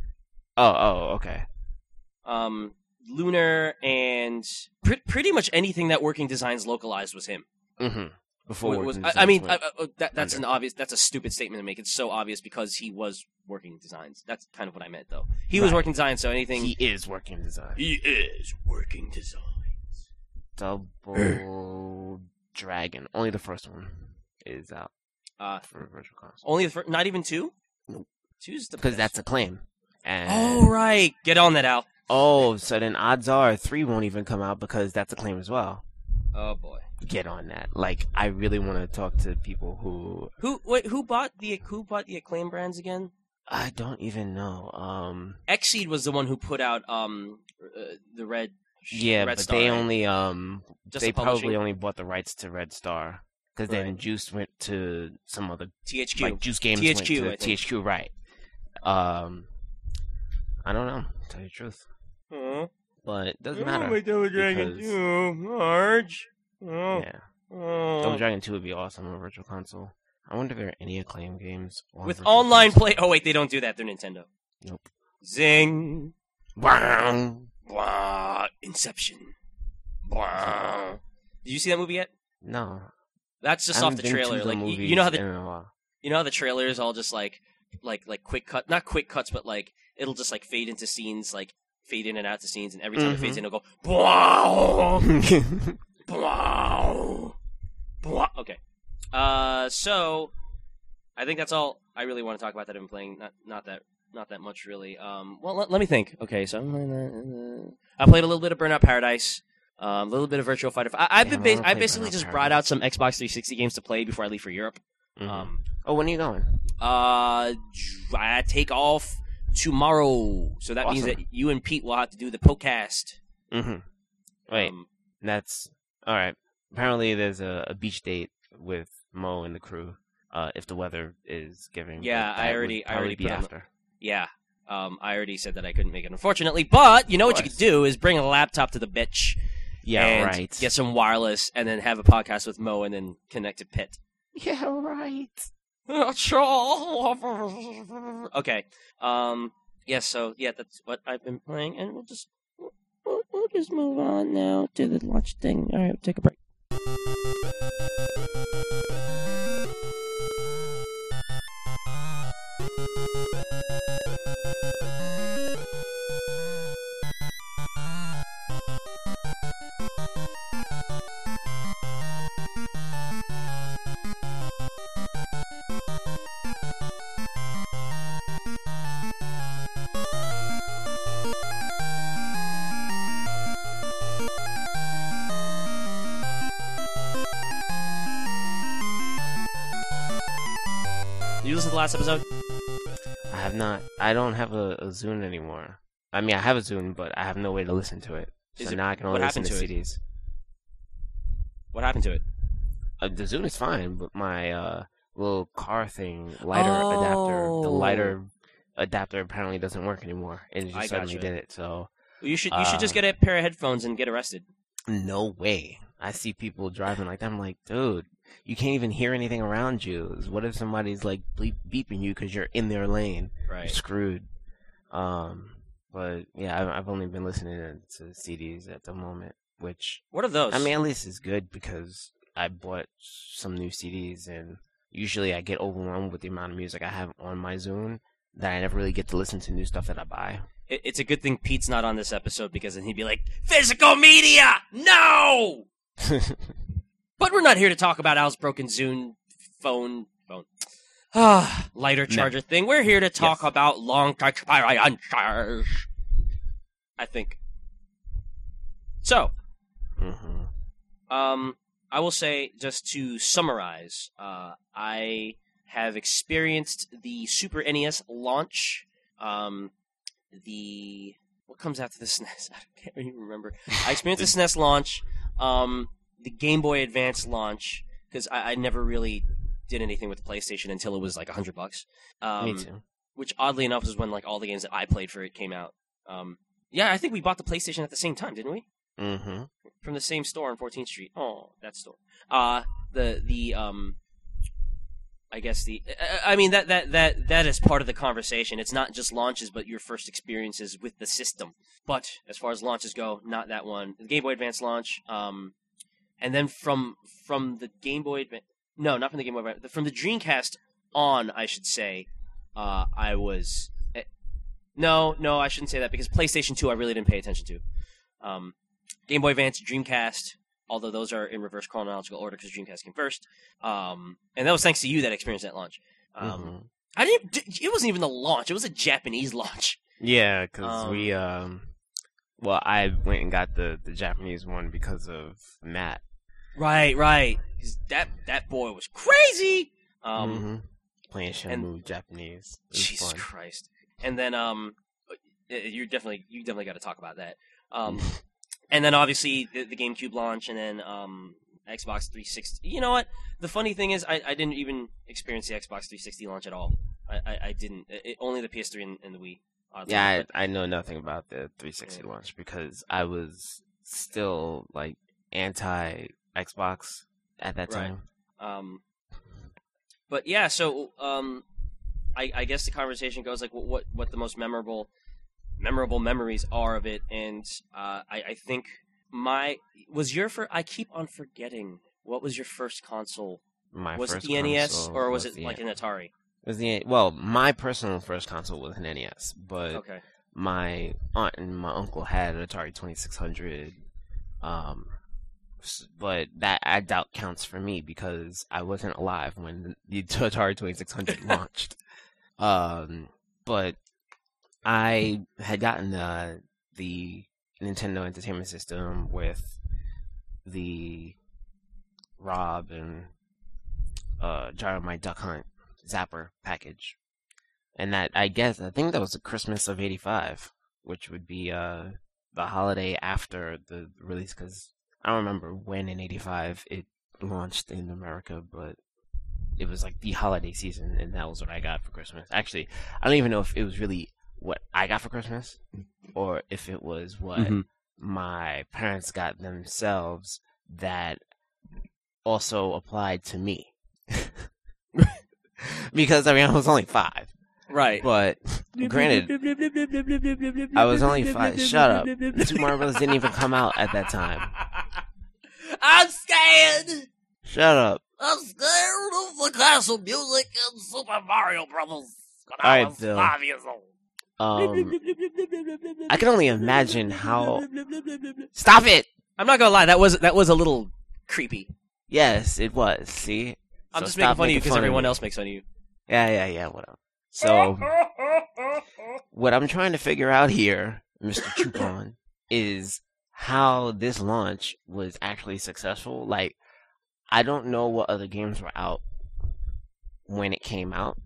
Oh, oh, okay. Um, Lunar and pre- pretty much anything that Working Designs localized was him. hmm Before Wa- was- I, I mean, I, I- that, that's under. an obvious. That's a stupid statement to make. It's so obvious because he was Working Designs. That's kind of what I meant, though. He was Working Designs, so anything. he is Working Designs. he is Working Designs. Double [CLEARS THROAT] Dragon. Only the first one is out Uh, for Virtual Console only the first, not even two. Nope. Two's the because that's Acclaim. And Oh right, get on that, Al. oh, so then odds are three won't even come out because that's Acclaim as well. Oh boy. Get on that. Like I really want to talk to people who Who wait? Who bought the who bought the Acclaim brands again? I don't even know. Um, Xseed was the one who put out um uh, the red. yeah, Red but Star, they right? only um Just they the probably only bought the rights to Red Star because then Juice went to some other THQ. like Juice Games THQ, went to. THQ, right? Um, I don't know. Tell you the truth, Huh? but it doesn't matter. my Double Dragon because- 2, Marge. Oh, Yeah, oh. Double Dragon Two would be awesome on a Virtual Console. I wonder if there are any Acclaim games on With Virtual online Console. play. Oh wait, they don't do that. They're Nintendo. Nope. Zing. Wow. Blah. Inception. Blah. Did you see that movie yet? No, That's just off the trailer. the Like you know how the you know how the trailer is all just like like like quick cut, not quick cuts, but like it'll just like fade into scenes, like fade in and out to scenes, and every time it fades Mhm. in, it'll go. Wow. Wow. Wow. Okay. Uh, so I think that's all I really want to talk about that I've been playing. Not not that not that much really. Um, well, let, let me think. Okay, so I played a little bit of Burnout Paradise. Um, a little bit of Virtua Fighter. I, I've Damn, been I I basically Burnout just brought out some Xbox 360 games to play before I leave for Europe. Mhm. Um, oh, when are you going? uh, I take off tomorrow, so that means that you and Pete will have to do the podcast. Mm-hmm. Wait, Um, that's all right. Apparently, there's a, a beach date with Mo and the crew. Uh, if the weather is giving. Yeah, I already- I already be on after. yeah. Um, I already said that I couldn't make it, unfortunately. But you know what you could do is bring a laptop to the bitch. Yeah, right. Get some wireless, and then have a podcast with Mo, and then connect to Pit. [LAUGHS] Yeah, right. Okay. Um. Yes. so yeah, that's what I've been playing, and we'll just we'll, we'll, just move on now to the watch thing. All right, take a break. Last episode? I have not. I don't have a, a Zune anymore. I mean, I have a Zune, but I have no way to listen to it. So it- now I can only listen to, to? CDs. What happened to it? Uh, the Zune is fine, but my uh, little car thing, lighter adapter, the Oh. lighter adapter apparently doesn't work anymore. It just I suddenly gotcha. did it. So You should you should just Uh, get a pair of headphones and get arrested. no way. I see people driving like that. I'm like, dude, you can't even hear anything around you. What if somebody's like bleep, beeping you because you're in their lane? You're Right. screwed. Um, but yeah, I've, I've only been listening to, to CDs at the moment, which What are those? I mean, at least it's good because I bought some new CDs, and usually I get overwhelmed with the amount of music I have on my Zune that I never really get to listen to new stuff that I buy. It- it's a good thing Pete's not on this episode because then he'd be like, "Physical media, no." [LAUGHS] But we're not here to talk about Al's broken Zune phone phone. Ah, [SIGHS] lighter charger thing. We're here to talk Yes. about long charge. I think. So, hmm um, I will say just to summarize, uh, I have experienced the Super NES launch. Um, the what comes after the [LAUGHS] SNES? I can't even remember. I experienced the SNES launch, um, the Game Boy Advance launch, because I, I never really did anything with the PlayStation until it was like a hundred bucks. Um, Me too. Which oddly enough was when like all the games that I played for it came out. Um, yeah, I think we bought the PlayStation at the same time, didn't we? hmm from the same store on 14th Street. Oh, that store. Uh the the um I guess the I I mean that that that that is part of the conversation. It's not just launches but your first experiences with the system. But as far as launches go, not that one. The Game Boy Advance launch um and then from from the Game Boy Advance No, not from the Game Boy Advance. From the Dreamcast on, I should say, uh I was eh, No, no, I shouldn't say that because PlayStation 2 I really didn't pay attention to. Um Game Boy Advance, Dreamcast, although those are in reverse chronological order because Dreamcast came first. Um, and that was thanks to you that experienced that launch. Um, Mhm. I didn't. It wasn't even the launch; it was a Japanese launch. Yeah, because Um, we um, well, I went and got the the Japanese one because of Matt. Right, right. That that boy was crazy. Um, hmm Playing Shenmue Japanese. Jesus fun. Christ! And then um, uh, you're definitely you definitely got to talk about that. Um, [LAUGHS] and then obviously the, the GameCube launch, and then um, Xbox 360. You know what? The funny thing is, I, I didn't even experience the Xbox 360 launch at all. I, I, I didn't. It, only the PS3 and, and the Wii. oddly, Yeah, but- I, I know nothing about the 360 Yeah. launch because I was still like anti Xbox at that Right. time. Um, but yeah, so um, I, I guess the conversation goes like what what, what the most memorable memorable memories are of it, and uh, I, I think my was your first. I keep on forgetting what was your first console. My was it the NES or was it the- like an Atari? It was the well, my personal first console was an NES, but Okay, my aunt and my uncle had an Atari 2600. Um, s- but that I doubt counts for me because I wasn't alive when the [LAUGHS] Atari 2600 [LAUGHS] launched. Um, but I had gotten uh, the Nintendo Entertainment System with the Rob and uh, Gyromite Duck Hunt Zapper package and that I guess I think that was the Christmas of '85, which would be uh the holiday after the release. Because I don't remember when in '85 it launched in America, but it was like the holiday season, and that was what I got for Christmas. Actually, I don't even know if it was really what I got for Christmas, or if it was what Mhm. my parents got themselves that also applied to me. [LAUGHS] because I mean I was only five. right. But granted, I was only five. Shut up. Super Mario Bros. didn't even come out at that time. I'm scared. Shut up. I'm scared of the classical music in Super Mario Brothers. When All right, Bill. years old. Um, I can only imagine how. [LAUGHS] Stop it. I'm not gonna lie, that was that was a little creepy. Yes, it was. See, I'm So just making stop fun of you because everyone else makes fun of you. Yeah, yeah, yeah. Whatever. So, [LAUGHS] what I'm trying to figure out here, Mr. Chupon, [LAUGHS] is how this launch was actually successful. Like, I don't know what other games were out when it came out,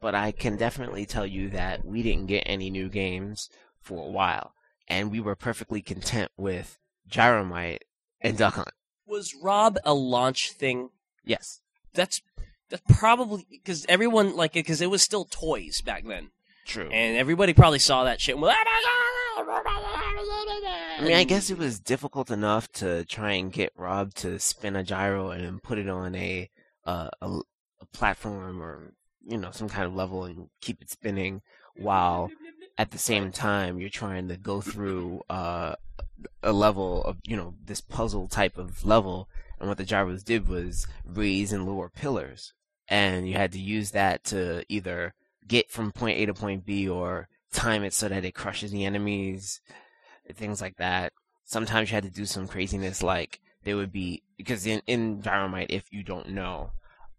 but I can definitely tell you that we didn't get any new games for a while, and we were perfectly content with Gyromite and Duck Hunt. Was Rob a launch thing? Yes, That's that's probably because everyone like it because it was still toys back then, true. and everybody probably saw that shit. And went, "Oh my God!" I mean, I guess it was difficult enough to try and get Rob to spin a gyro and then put it on a uh, a, a platform or you know some kind of level and keep it spinning while at the same time you're trying to go through uh, a level of you know this puzzle type of level. And what the gyros did was raise and lower pillars. And you had to use that to either get from point A to point B or time it so that it crushes the enemies things like that sometimes you had to do some craziness like there would be because in in Gyromite if you don't know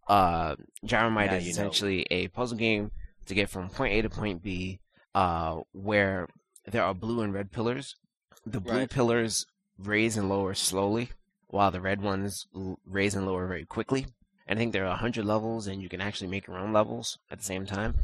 uh Gyromite Now is you know. essentially a puzzle game to get from point A to point B uh where there are blue and red pillars the blue Right. pillars raise and lower slowly while the red ones raise and lower very quickly I think there are 100 levels and you can actually make your own levels at the same time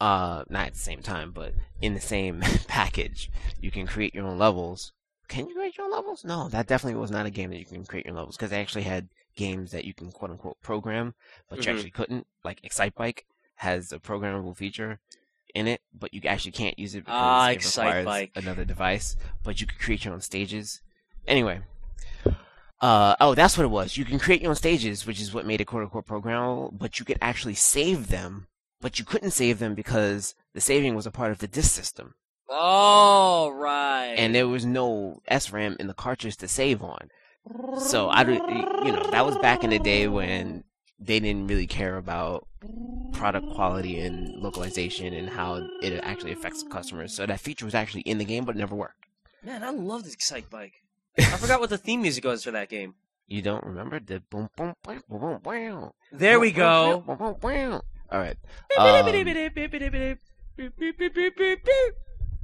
uh not at the same time but in the same [LAUGHS] package. You can create your own levels. Can you create your own levels? No that definitely was not a game that you can create your levels because they actually had games that you can quote unquote program but Mhm. you actually couldn't. Like Excitebike has a programmable feature in it but you actually can't use it because Ah, it requires another device but you could create your own stages. Anyway uh, oh, that's what it was. You can create your own stages, which is what made it quote unquote programmable, but you could actually save them, but you couldn't save them because the saving was a part of the disk system. Oh right. And there was no SRAM in the cartridge to save on. So I you know, that was back in the day when they didn't really care about product quality and localization and how it actually affects customers. So that feature was actually in the game, but it never worked. Man, I love this Excitebike. I forgot what the theme music was for that game. [LAUGHS] You don't remember the boom boom boom boom boom boom. There we go. All right. Um,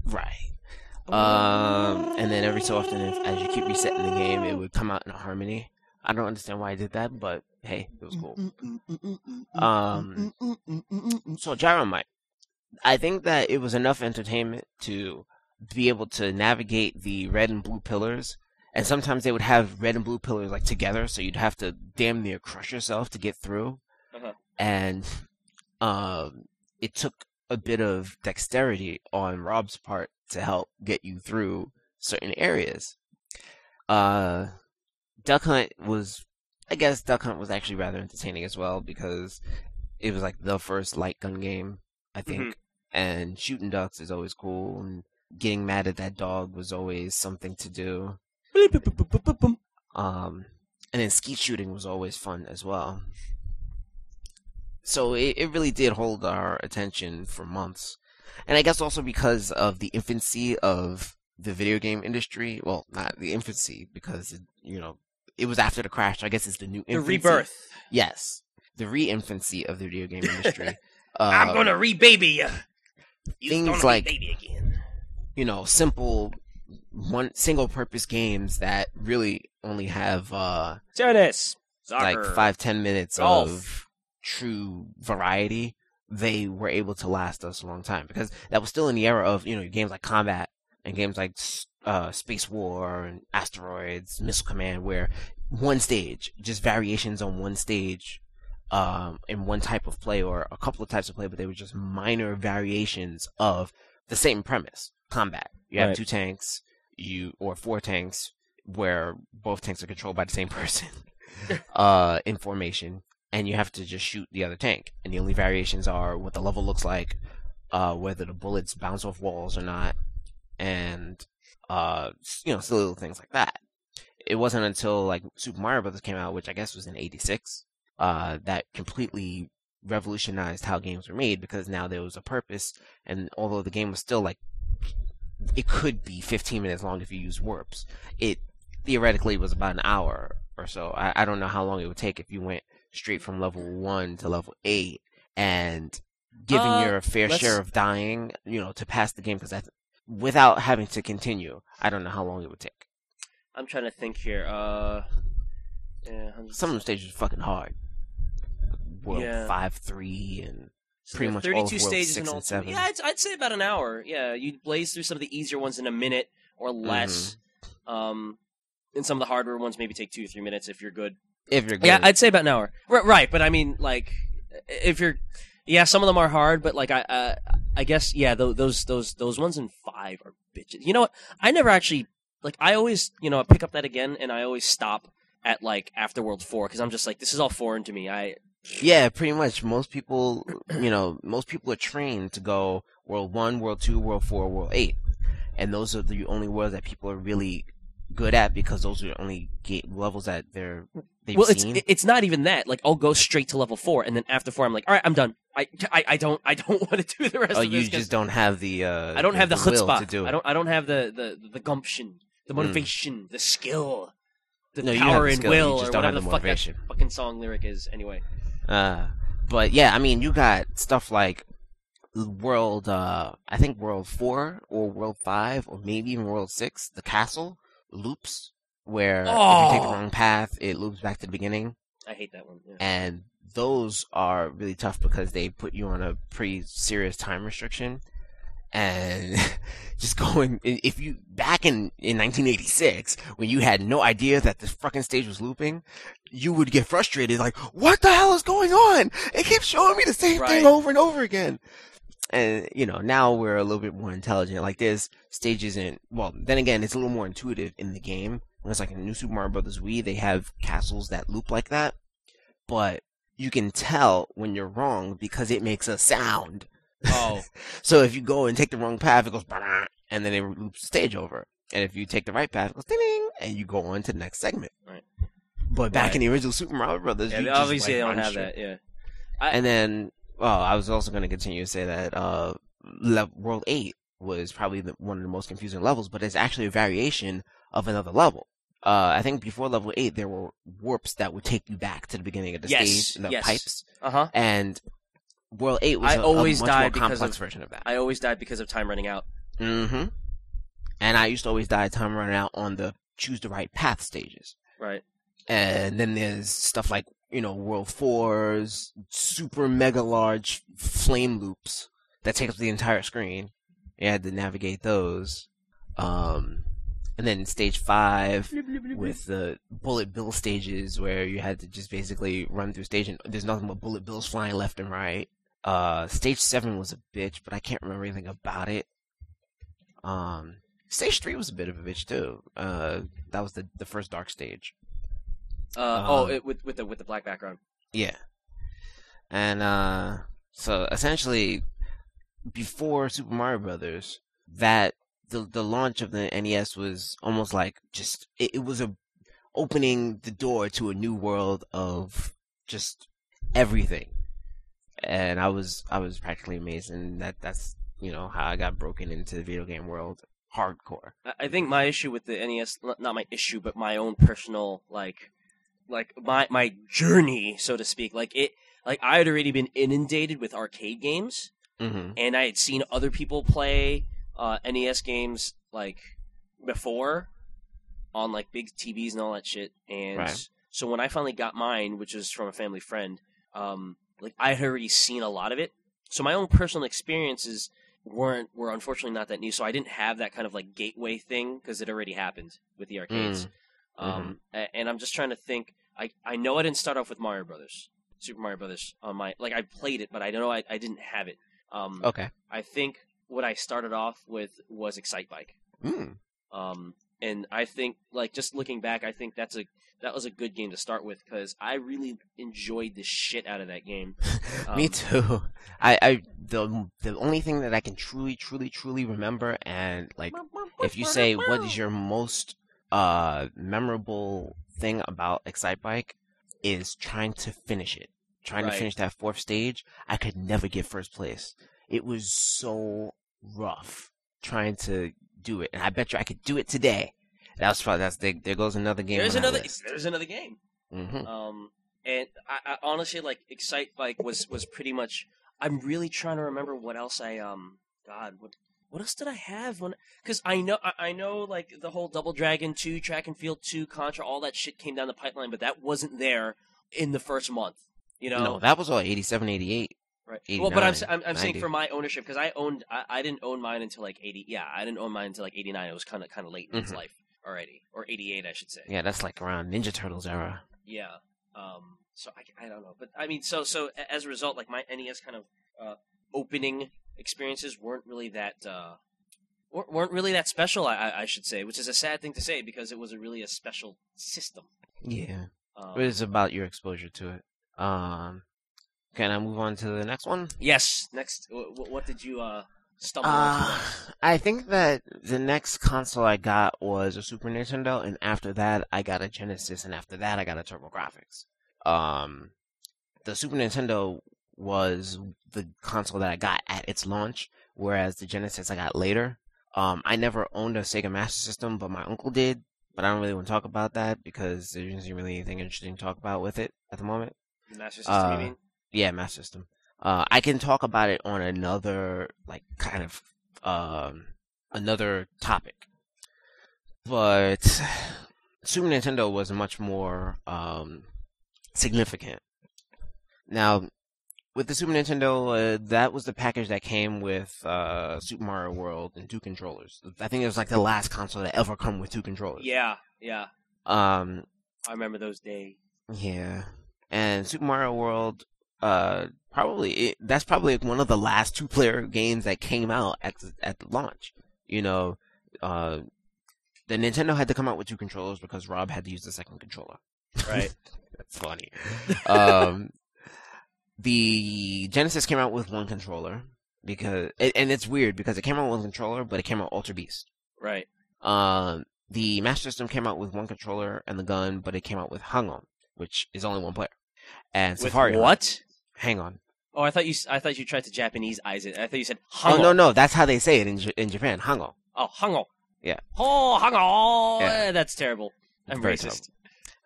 right. Um, and then every so often, if, as you keep resetting the game, it would come out in a harmony. I don't understand why I did that, but hey, it was cool. Um, so Gyromite, I think that it was enough entertainment to be able to navigate the red and blue pillars. And sometimes they would have red and blue pillars like together, so you'd have to damn near crush yourself to get through. Uh-huh. And um, it took a bit of dexterity on Rob's part to help get you through certain areas. Uh, Duck Hunt was, I guess, Duck Hunt was actually rather entertaining as well because it was like the first light gun game, I think. Mhm. And shooting ducks is always cool, and getting mad at that dog was always something to do. Um, and then skeet shooting was always fun as well. So it, it really did hold our attention for months. And I guess also because of the infancy of the video game industry. Well, not the infancy, because, it, you know, it was after the crash. I guess it's the new The rebirth. Yes. The re-infancy of the video game industry. [LAUGHS] I'm Um, gonna re-baby you. You things like- you know, simple one single purpose games that really only have uh Tennis. like five ten minutes Golf. of true variety they were able to last us a long time because that was still in the era of you know games like combat and games like uh space war and asteroids missile command where one stage just variations on one stage um in one type of play or a couple of types of play but they were just minor variations of the same premise combat you have Right. two tanks you or four tanks where both tanks are controlled by the same person [LAUGHS] uh, in formation, and you have to just shoot the other tank. And the only variations are what the level looks like, uh, whether the bullets bounce off walls or not, and uh, you know, silly little things like that. It wasn't until like Super Mario Brothers came out, which I guess was in '86, uh, that completely revolutionized how games were made because now there was a purpose, and although the game was still like it could be 15 minutes long if you use warps. It theoretically was about an hour or so. I, I don't know how long it would take if you went straight from level one to level eight and giving Uh, your fair let's- share of dying, you know, to pass the game because that's without having to continue. I don't know how long it would take. I'm trying to think here. Uh, yeah, Some of the stages are fucking hard. World Yeah. five, three, and so pretty much all of 32 World stages in and seven. Yeah, I'd, I'd say about an hour. Yeah, you blaze through some of the easier ones in a minute or less. Mm-hmm. Um, and some of the harder ones maybe take two or three minutes if you're good. If you're good. Yeah, I'd say about an hour. Right, right, but I mean, like, if you're, yeah, some of them are hard, but like, I, uh, I guess, yeah, tho- those, those, those ones in five are bitches. You know what? I never actually like I always, you know, I pick up that again, and I always stop at like after World Four because I'm just like, this is all foreign to me. I Yeah, pretty much. Most people, you know, most people are trained to go World One, World Two, World Four, World Eight, and those are the only worlds that people are really good at because those are the only levels that they're well, it's seen. it's not even that. Like I'll go straight to level four, and then after four, I'm like, all right, I'm done. I I, I don't I don't [LAUGHS] want to do the rest oh, of you just don't have the. Uh, I don't have the, will chutzpah. to do it. I don't I don't have the the the gumption, the motivation, the skill, the No, power the and skill, will, just or whatever the the fuck that fucking song lyric is. Anyway, Uh, but yeah, I mean, you got stuff like World, uh, I think World 4 or World 5 or maybe even World 6, the castle loops, where if you take the Oh. wrong path, it loops back to the beginning. I hate that one. Yeah. And those are really tough because they put you on a pretty serious time restriction. And [LAUGHS] just going, if you, back in, in 1986, when you had no idea that this fucking stage was looping, you would get frustrated, like, what the hell is going on? It keeps showing me the same thing over and over again. And, you know, now we're a little bit more intelligent. Like, there's stages in, well, then again, it's a little more intuitive in the game. It's like in New Super Mario Brothers Wii, they have castles that loop like that. But you can tell when you're wrong because it makes a sound. Oh, [LAUGHS] So if you go and take the wrong path, it goes and then it loops the stage over. And if you take the right path, it goes ding, ding and you go on to the next segment. Right. But back Right. in the original Super Mario Brothers, yeah, you they just, obviously like, they don't have straight. that. Yeah. And then, well, I was also going to continue to say that uh, World Eight was probably the, one of the most confusing levels, but it's actually a variation of another level. Uh, I think before level eight, there were warps that would take you back to the beginning of the Yes, stage, the yes. pipes, Uh huh. and World Eight was I a- a always much died more complex of- version of that. I always died because of time running out. Mm-hmm. And I used to always die time running out on the choose the right path stages. Right. And then there's stuff like, you know, World 4's super mega large flame loops that take up the entire screen. You had to navigate those. Um, and then stage 5 with the bullet bill stages where you had to just basically run through stage and there's nothing but bullet bills flying left and right. Uh, stage 7 was a bitch, but I can't remember anything about it. Um, stage 3 was a bit of a bitch too. Uh, that was the, the first dark stage. Uh, oh, Um, it, with with the with the black background. Yeah. And uh so essentially before Super Mario Brothers, that the the launch of the NES was almost like just it, it was a opening the door to a new world of just everything. And I was I was practically amazed and that that's you know how I got broken into the video game world hardcore. I- think my issue with the NES, not my issue, but my own personal like, like my my journey, so to speak. Like it, like I had already been inundated with arcade games, Mhm. and I had seen other people play uh, NES games like before on like big TVs and all that shit. And Right. so when I finally got mine, which was from a family friend, um, like I had already seen a lot of it. So my own personal experiences weren't were unfortunately not that new. So I didn't have that kind of like gateway thing because it already happened with the arcades. Um, a- and I'm just trying to think. I I know I didn't start off with Mario Brothers, Super Mario Brothers on my like I played it, but I don't know I, I didn't have it. Um, Okay. I think what I started off with was Excitebike. Mm. Um, and I think, like, just looking back, I think that's a that was a good game to start with because I really enjoyed the shit out of that game. [LAUGHS] Me Um, too. I, I the the only thing that I can truly, truly, truly remember, and like, if you say what is your most uh memorable thing about Excitebike, is trying to finish it, trying Right. to finish that fourth stage. I could never get first place. It was so rough trying to do it, and I bet you I could do it today. That was probably that's there, there goes another game. There's another. There's another game. Mhm. Um, and I, I honestly like Excitebike was was pretty much. I'm really trying to remember what else I um. God, what what else did I have when? Because I know I, I know like the whole Double Dragon two, Track and Field two, Contra, all that shit came down the pipeline, but that wasn't there in the first month. You know, No, that was all 87, 88. Right. Well, but I'm I'm, I'm saying for my ownership because I owned I, I didn't own mine until like 80. Yeah, I didn't own mine until like 89. It was kind of kind of late in its Mhm. life already, or 88, I should say. Yeah, that's like around Ninja Turtles era. Yeah. Um. So I, I don't know, but I mean, so so as a result, like my NES kind of uh, opening experiences weren't really that uh, wer- weren't really that special. I, I, I should say, which is a sad thing to say because it was a really a special system. Yeah, Um, but it's about your exposure to it. Um, can I move on to the next one? yes. Next, what, what did you uh stumble Uh? I think that the next console I got was a Super Nintendo, and after that I got a Genesis, and after that I got a TurboGrafx. Um, the Super Nintendo was the console that I got at its launch, whereas the Genesis I got later. Um, I never owned a Sega Master System, but my uncle did. But I don't really want to talk about that because there isn't really anything interesting to talk about with it at the moment. The Master System, uh, you mean? Yeah, Master System. Uh, I can talk about it on another, like, kind of, um, another topic. But Super Nintendo was much more, um, significant. Now, with the Super Nintendo, uh, that was the package that came with, uh, Super Mario World and two controllers. I think it was like the last console to ever come with two controllers. Yeah, yeah. Um, I remember those days. yeah, and Super Mario World, uh, probably it, that's probably one of the last two-player games that came out at the, at the launch. You know, uh, the Nintendo had to come out with two controllers because Rob had to use the second controller. Right. [LAUGHS] That's funny. um, the Genesis came out with one controller because, and and it's weird because it came out with one controller, but it came out with Altered Beast. right. Um, the Master System came out with one controller and the gun, but it came out with Hang On, which is only one player. And With Safari what? Hang on. Oh, I thought you. I thought you tried to Japanese eyes it. I thought you said Oh no, no, that's how they say it in J- in Japan. Hang On. Oh, hango. Yeah. Oh, hango. Yeah. Eh, That's terrible. I'm Very racist.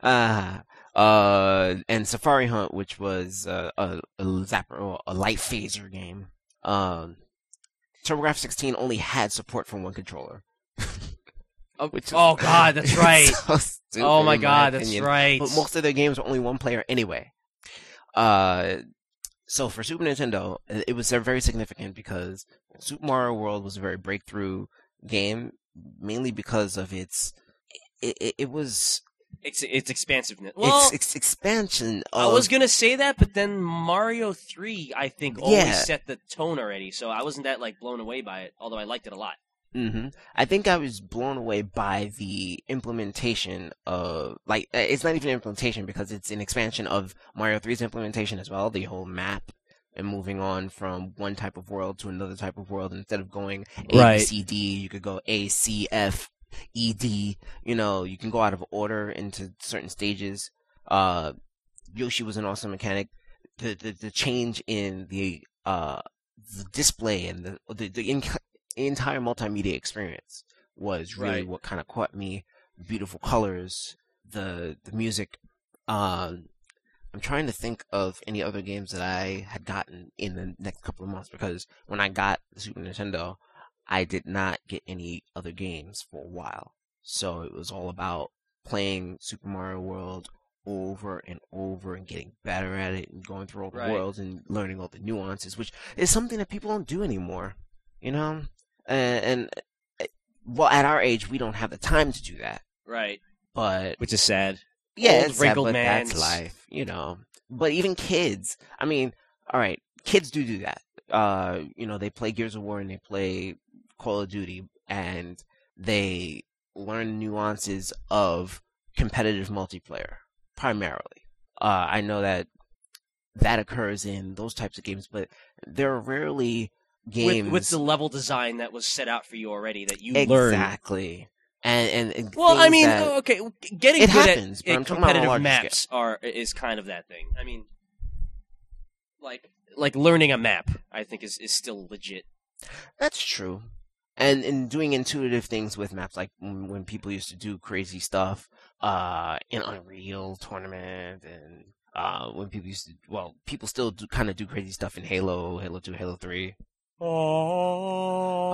Uh, uh, and Safari Hunt, which was uh, a, a zapper or a light phaser game. Um, TurboGrafx 16 only had support for one controller. [LAUGHS] Oh, is- oh God, that's [LAUGHS] right. so stupid, oh my God, that's right. But most of their games were only one player anyway. Uh, so for Super Nintendo, it was uh, very significant because Super Mario World was a very breakthrough game, mainly because of its. It, it, it was it's it's expansiveness. Well, its, its expansion. I was gonna say that, but then Mario Three, I think, always Yeah. set the tone already. So I wasn't that like blown away by it, although I liked it a lot. Hmm I think I was blown away by the implementation of like uh, it's not even implementation because it's an expansion of Mario 3's implementation as well. The whole map and moving on from one type of world to another type of world instead of going A B Right. C D, you could go A C F E D. You know, you can go out of order into certain stages. Uh, Yoshi was an awesome mechanic. The the, the change in the uh the display and the the, the in, entire multimedia experience was really Right. what kind of caught me. Beautiful colors, the the music. Um, I'm trying to think of any other games that I had gotten in the next couple of months because when I got the Super Nintendo, I did not get any other games for a while. So it was all about playing Super Mario World over and over and getting better at it and going through all the Right. worlds and learning all the nuances, which is something that people don't do anymore. You know, and, and uh, well, at our age, we don't have the time to do that. Right. But Which is sad. yeah, Old it's sad, but mans. that's life, you know. But even kids, I mean, all right, kids do do that. Uh, you know, they play Gears of War and they play Call of Duty, and they learn nuances of competitive multiplayer primarily. Uh, I know that that occurs in those types of games, but there are rarely games with, with, the level design that was set out for you already that you exactly. learned exactly. And, and, well, I mean, okay, getting it happens, at, competitive maps scale. are is kind of that thing. I mean, like like learning a map, I think is is still legit. That's true, and in doing intuitive things with maps, like when people used to do crazy stuff uh, in Unreal Tournament and uh, when people used to, well, people still do kind of do crazy stuff in Halo, Halo 2, Halo 3.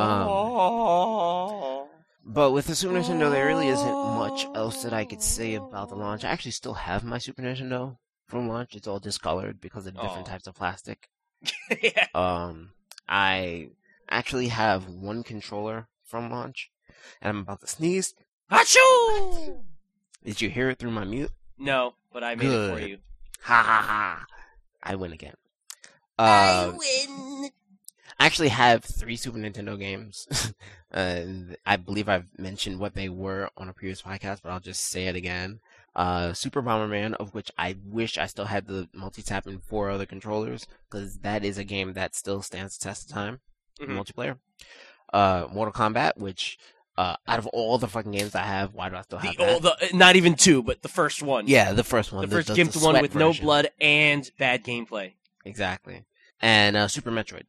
Um, but with the Super Nintendo, there really isn't much else that I could say about the launch. I actually still have my Super Nintendo from launch. It's all discolored because of different Aw. types of plastic. [LAUGHS] yeah. Um, I actually have one controller from launch, and I'm about to sneeze. Achoo! [LAUGHS] Did you hear it through my mute? No, but I made it for you. Ha ha ha! I win again. Um, I uh, win. I actually have three Super Nintendo games. [LAUGHS] uh, I believe I've mentioned what they were on a previous podcast, but I'll just say it again. Uh, Super Bomberman, of which I wish I still had the multi-tap and four other controllers, because that is a game that still stands the test of time, Mhm. multiplayer. Uh, Mortal Kombat, which, uh, out of all the fucking games I have, why do I still have The, that? oh, the, not even two, but the first one. yeah, the first one. the first the, gimped the one with no blood and bad gameplay. Exactly. And uh, Super Metroid.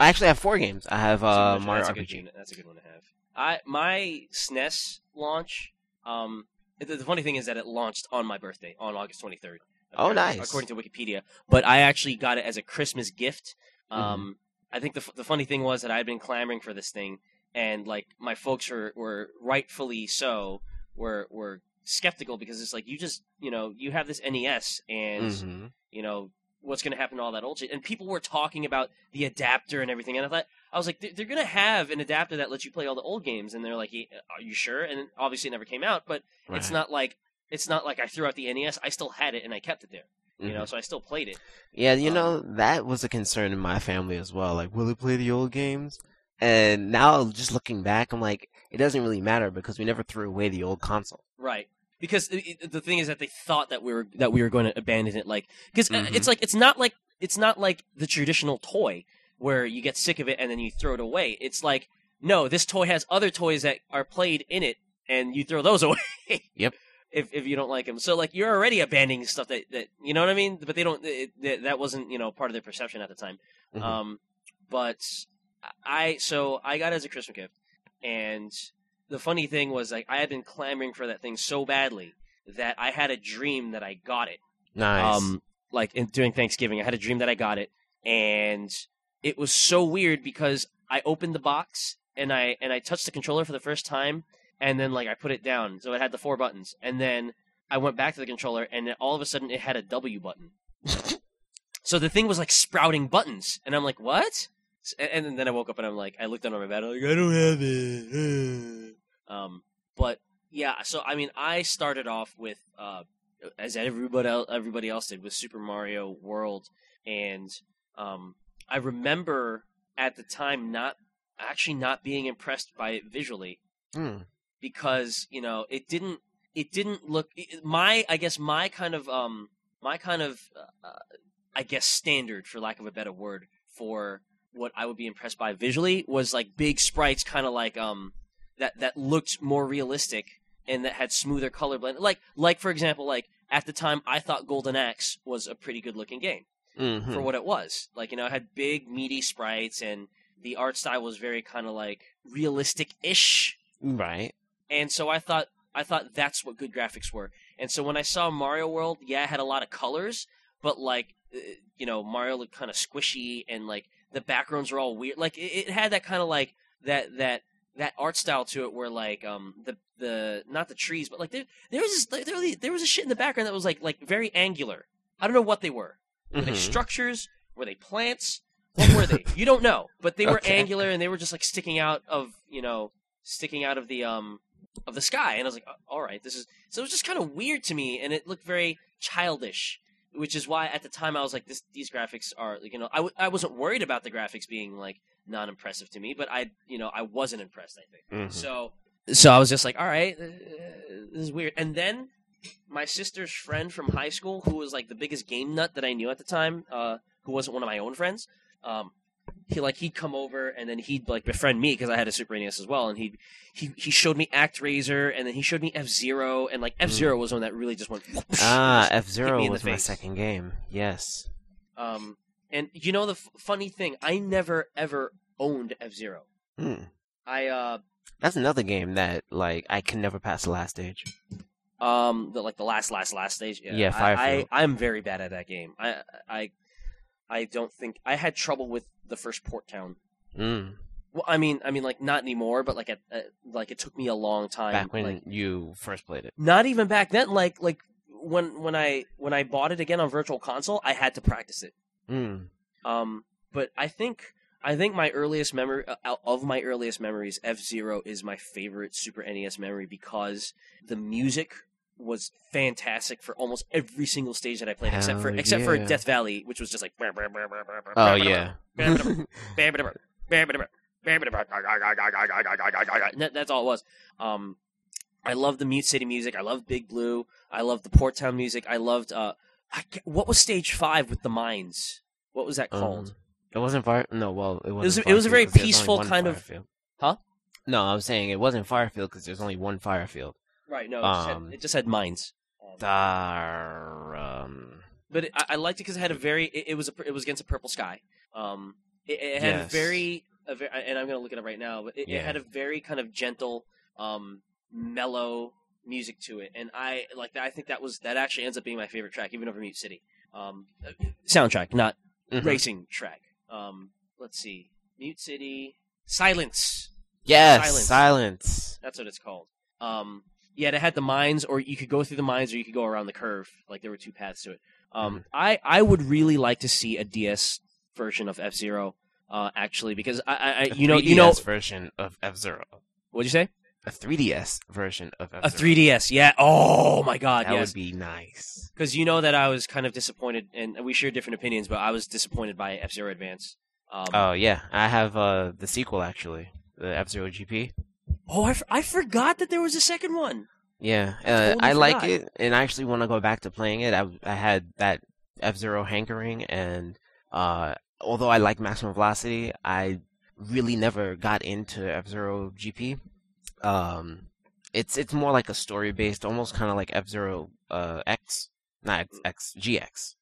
I actually have four games. I have uh, Metroid, Mario that's a good RPG. game- That's a good one to have. I my SNES launch. Um, the, the funny thing is that it launched on my birthday on August 23rd. Oh, nice. According to Wikipedia, but I actually got it as a Christmas gift. Mm-hmm. Um, I think the the funny thing was that I had been clamoring for this thing, and like my folks were were rightfully so were were skeptical because it's like you just you know you have this NES and hmm you know what's going to happen to all that old shit. And people were talking about the adapter and everything and i thought i was like they're, they're going to have an adapter that lets you play all the old games. And they're like are you sure? And obviously it never came out but it's not like it's not like i threw out the nes i still had it and i kept it there you know so i still played it. Yeah, you Um, know that was a concern in my family as well. Like, will it play the old games? And now, just looking back, I'm like, it doesn't really matter because we never threw away the old console. right because it, it- the thing is that they thought that we were that we were going to abandon it like because Mhm. it's like it's not like it's not like the traditional toy where you get sick of it and then you throw it away it's like no this toy has other toys that are played in it and you throw those [LAUGHS] away Yep. if if you don't like them so like you're already abandoning stuff that that you know what i mean but they don't it, that that wasn't you know part of their perception at the time Mhm. um but i so i got it as a christmas gift and the funny thing was like I had been clamoring for that thing so badly that I had a dream that I got it. Nice. Um, like in, during Thanksgiving, I had a dream that I got it, and it was so weird because I opened the box and I and I touched the controller for the first time, and then like I put it down, so it had the four buttons, and then I went back to the controller, and all of a sudden it had a W button. [LAUGHS] so the thing was like sprouting buttons, and I'm like, what? And, and then I woke up and I'm like, I looked down on my bed, I'm like, I don't have it. Um, but yeah, so I mean, I started off with, uh, as everybody else, everybody else did, with Super Mario World, and um, I remember at the time not actually not being impressed by it visually Hmm. because you know it didn't it didn't look my I guess my kind of um my kind of uh, uh, I guess standard for lack of a better word for what I would be impressed by visually was like big sprites kind of like um that that looked more realistic and that had smoother color blend like like for example like at the time I thought Golden Axe was a pretty good looking game Mhm. for what it was. Like, you know, it had big, meaty sprites, and the art style was very kind of like realistic ish. Right. And so I thought, I thought that's what good graphics were. And so when I saw Mario World, yeah, it had a lot of colors, but like, uh, you know, Mario looked kind of squishy, and like the backgrounds were all weird. Like, it, it had that kind of like that that that art style to it, where like um the the not the trees, but like there there was this, there, was- there was a shit in the background that was like like very angular. I don't know what they were. Were they Mhm. structures? Were they plants? What were they? [LAUGHS] you don't know, but they were Okay. angular and they were just like sticking out of you know sticking out of the um of the sky. And I was like, "Uh, all right, this is so it was just kind of weird to me, and it looked very childish. Which is why at the time I was like, this these graphics are like, you know I w- I wasn't worried about the graphics being like non impressive to me, but I you know I wasn't impressed. I think. Mhm. So so I was just like, all right, uh, this is weird. And then my sister's friend from high school, who was like the biggest game nut that I knew at the time, uh, who wasn't one of my own friends, um, he like he'd come over and then he'd like befriend me because I had a Super NES as well, and he he he showed me ActRaiser and then he showed me F Zero and like F Zero was one that really just went whoosh, [LAUGHS] Ah, F Zero was my face. second game. Yes. Um, and you know the f- funny thing, I never ever owned F Zero. Hmm. I uh That's another game that like I can never pass the last stage. Um, the like the last, last, last stage. Yeah, Yeah, I, I, I'm very bad at that game. I, I, I don't think I had trouble with the first Port Town. Mm. Well, I mean, I mean, like not anymore, but like at, like it took me a long time. Back when like, you first played it. not even back then. Like like when when I when I bought it again on Virtual Console, I had to practice it. Mm. Um, but I think I think my earliest memory uh, of my earliest memories, F Zero is my favorite Super NES memory because the music was fantastic for almost every single stage that I played, except for Hell except for. Death Valley, which was just like. Oh yeah. That, that's all it was. Um, I love the Mute City music. I love Big Blue. I love the Port Town music. I loved uh, I, what was stage five with the mines? What was that called? Um, it wasn't fire. No, well, it wasn't. was- it was a very 'cause there's only peaceful kind of-. Huh? No, I was saying it wasn't Firefield because there's only one Firefield. Right. No, it, just had, um, it just had mines. Um, Dar, um, but it, I, I liked it because it had a very. It, it was a, it was against a purple sky. Um, it, it had a very, a very, and I'm gonna look at it up right now. But it, it had a very kind of gentle, um, mellow music to it, and I like that. I think that was that actually ends up being my favorite track, even over Mute City. Um, uh, soundtrack, not mhm. racing track. Um, let's see, Mute City, Silence. Yes, Silence. silence. That's what it's called. Um, yeah, it had the mines, or you could go through the mines, or you could go around the curve. Like there were two paths to it. Um, Mm-hmm. I I would really like to see a DS version of F Zero, uh, actually, because I, I you know 3DS you know version of F Zero. what'd you say? A 3DS version of F-Zero. a 3DS, yeah. Oh my God, That yes. would be nice. Because you know that I was kind of disappointed, and we share different opinions, but I was disappointed by F Zero Advance. Um, Oh yeah, I have uh the sequel actually, the F Zero GP. Oh, I, f- I forgot that there was a second one. Yeah, I uh, totally I like it, and I actually want to go back to playing it. I I had that F Zero hankering, and uh, although I like Maximum Velocity, I really never got into F Zero GP. Um, it's it's more like a story based, almost kind of like F Zero uh, X, not X, X GX.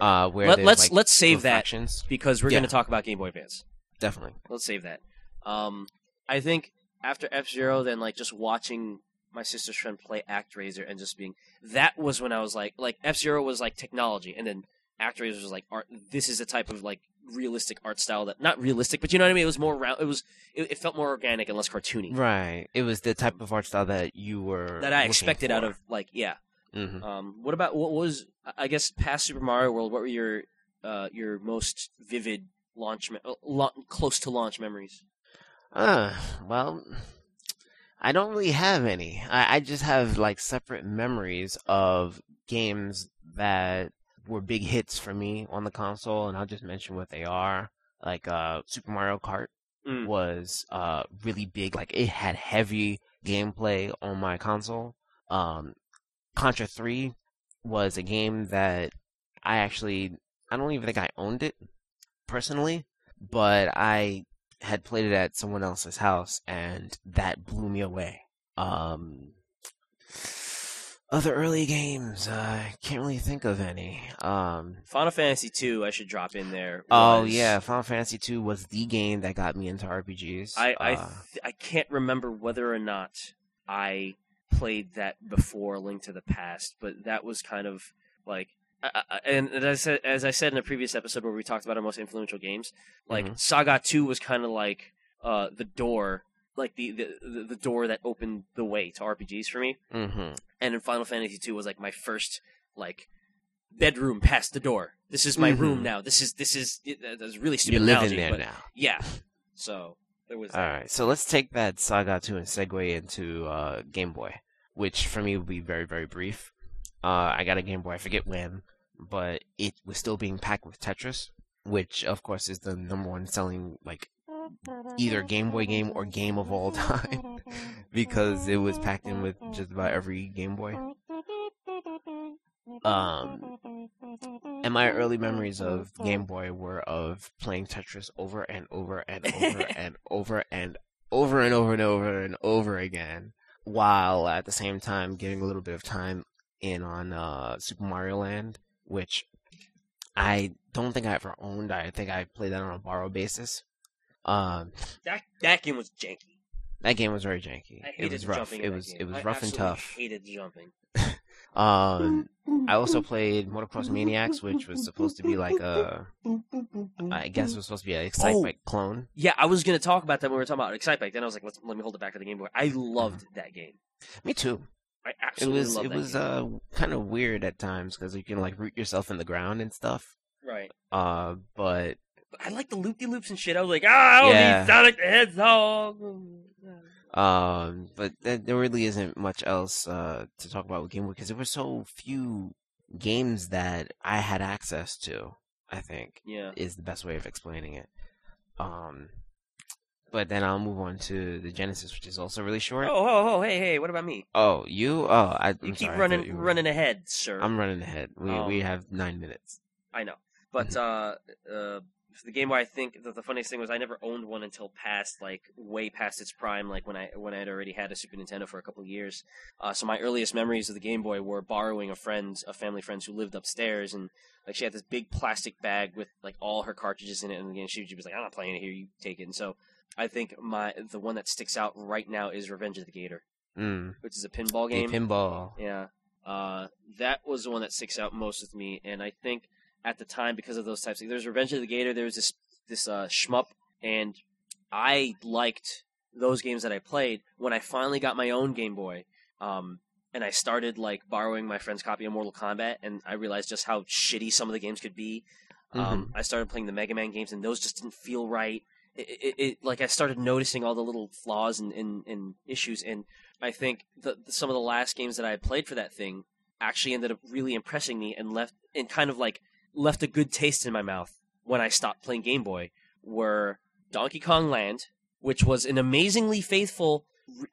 Uh, where Let, there's, let's like, let's save that because we're Yeah. going to talk about Game Boy Advance. Definitely. Let's save that. Um, I think after F Zero, then like just watching my sister's friend play ActRaiser and just being that was when I was like, like F Zero was like technology, and then ActRaiser was like art. This is a type of like realistic art style that not realistic, but you know what I mean. It was more round. It was it, it felt more organic and less cartoony Right. It was the type of art style that you were that I expected out of like yeah. hmm Um, what about what was I guess past Super Mario World? What were your uh, your most vivid launch me- uh, close to launch memories? Uh, well, I don't really have any. I, I just have like separate memories of games that were big hits for me on the console, and I'll just mention what they are. Like uh, Super Mario Kart Mm. was uh really big. Like it had heavy gameplay on my console. Um, Contra Three was a game that I actually I don't even think I owned it personally, but I had played it at someone else's house, and that blew me away. Um, other early games, uh, I can't really think of any. Um, Final Fantasy two, I should drop in there. oh yeah, Final Fantasy two was the game that got me into RPGs. I I, Uh, th- I can't remember whether or not I played that before Link to the Past, but that was kind of like. I, and as I, said, as I said in a previous episode where we talked about our most influential games, like Mhm. Saga Two was kind of like uh, the door, like the, the the door that opened the way to RPGs for me. mhm. and in Final Fantasy two was like my first like bedroom past the door. This is my room Mhm. now. This is this is uh, that's really stupid You're living analogy, there but now. yeah. So there was All right, so let's take that Saga 2 and segue into uh, Game Boy, which for me would be very, very brief. Uh, I got a Game Boy, I forget when, but it was still being packed with Tetris, which of course is the number one selling like either Game Boy game or game of all [LAUGHS] time, [LAUGHS] because it was packed in with just about every Game Boy. Um, and my early memories of Game Boy were of playing Tetris over and over and over [LAUGHS] and over and over and over and over and over again, while at the same time getting a little bit of time in on uh, Super Mario Land, which I don't think I ever owned. I think I played that on a borrow basis. Um, that that game was janky. that game was very janky. I hated It was rough. It was game. it was I rough and tough. Hated jumping. [LAUGHS] Um, I also played Motocross Maniacs, which was supposed to be like a, I guess it was supposed to be an Excite Oh. Bike clone. Yeah, I was gonna talk about that when we were talking about Excitebike. Then I was like, let's let me hold it back to the Game Boy. I loved that game. Me too. I It was loved it that was game. uh kind of weird at times because you can like root yourself in the ground and stuff. right. Uh, but But I like the loop de loops and shit. I was like, ah, I don't Yeah. need Sonic the Hedgehog. [SIGHS] um, but th- there really isn't much else uh to talk about with Game Boy because there were so few games that I had access to. I think. Yeah. is the best way of explaining it. Um, but then I'll move on to the Genesis, which is also really short. Oh, oh, oh, hey, hey, what about me? Oh, you? Oh, I, I'm You keep sorry, I thought running you were- running ahead, sir. I'm running ahead. We Oh. we have nine minutes. I know, but uh, uh, for the Game Boy, I think the, the funniest thing was I never owned one until past like way past its prime, like when I when I had already had a Super Nintendo for a couple of years. Uh, so my earliest memories of the Game Boy were borrowing a friend, a family friend's who lived upstairs, and like she had this big plastic bag with like all her cartridges in it, and again she, she was like, "I'm not playing it here, you take it." And so I think my the one that sticks out right now is Revenge of the Gator, Mm. which is a pinball game. A pinball. Yeah. Uh, that was the one that sticks out most with me, and I think at the time because of those types. Of, there's Revenge of the Gator. There was this this uh, shmup, and I liked those games that I played. When I finally got my own Game Boy, um, and I started like borrowing my friend's copy of Mortal Kombat, and I realized just how shitty some of the games could be. Um, I started playing the Mega Man games, and those just didn't feel right. It, it, like I started noticing all the little flaws and, and, and issues, and I think the, some of the last games that I had played for that thing actually ended up really impressing me and left and kind of like left a good taste in my mouth when I stopped playing Game Boy were Donkey Kong Land, which was an amazingly faithful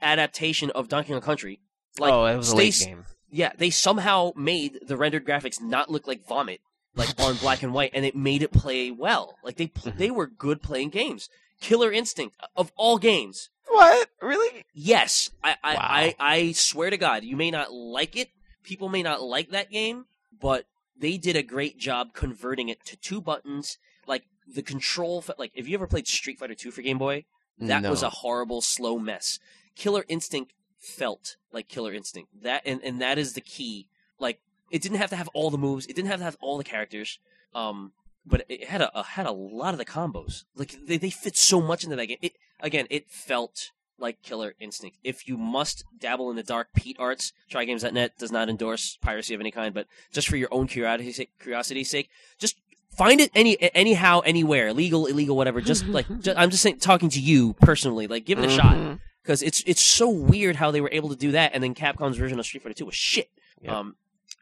adaptation of Donkey Kong Country. Like, oh, it was a late game. yeah, they somehow made the rendered graphics not look like vomit, like [LAUGHS] on black and white, and it made it play well. Like they pl- they mm-hmm. were good playing games. Killer Instinct uh, of all games. What? Really? Yes, I I, Wow. I I swear to God, you may not like it. People may not like that game, but they did a great job converting it to two buttons. Like the control, like if you ever played Street Fighter Two for Game Boy, that no. was a horrible slow mess. Killer Instinct felt like Killer Instinct. That and, and that is the key. Like it didn't have to have all the moves. It didn't have to have all the characters. Um, but it had a, a had a lot of the combos. Like they, they fit so much into that game. It again, it felt like Killer Instinct. If you must dabble in the dark Pete arts, TryGames.net does not endorse piracy of any kind, but just for your own curiosity curiosity's sake, just find it any anyhow anywhere, legal, illegal, whatever. Just like [LAUGHS] ju- I'm just saying, talking to you personally, like give it a shot Mhm. because it's it's so weird how they were able to do that, and then Capcom's version of Street Fighter Two was shit. Yeah. Um,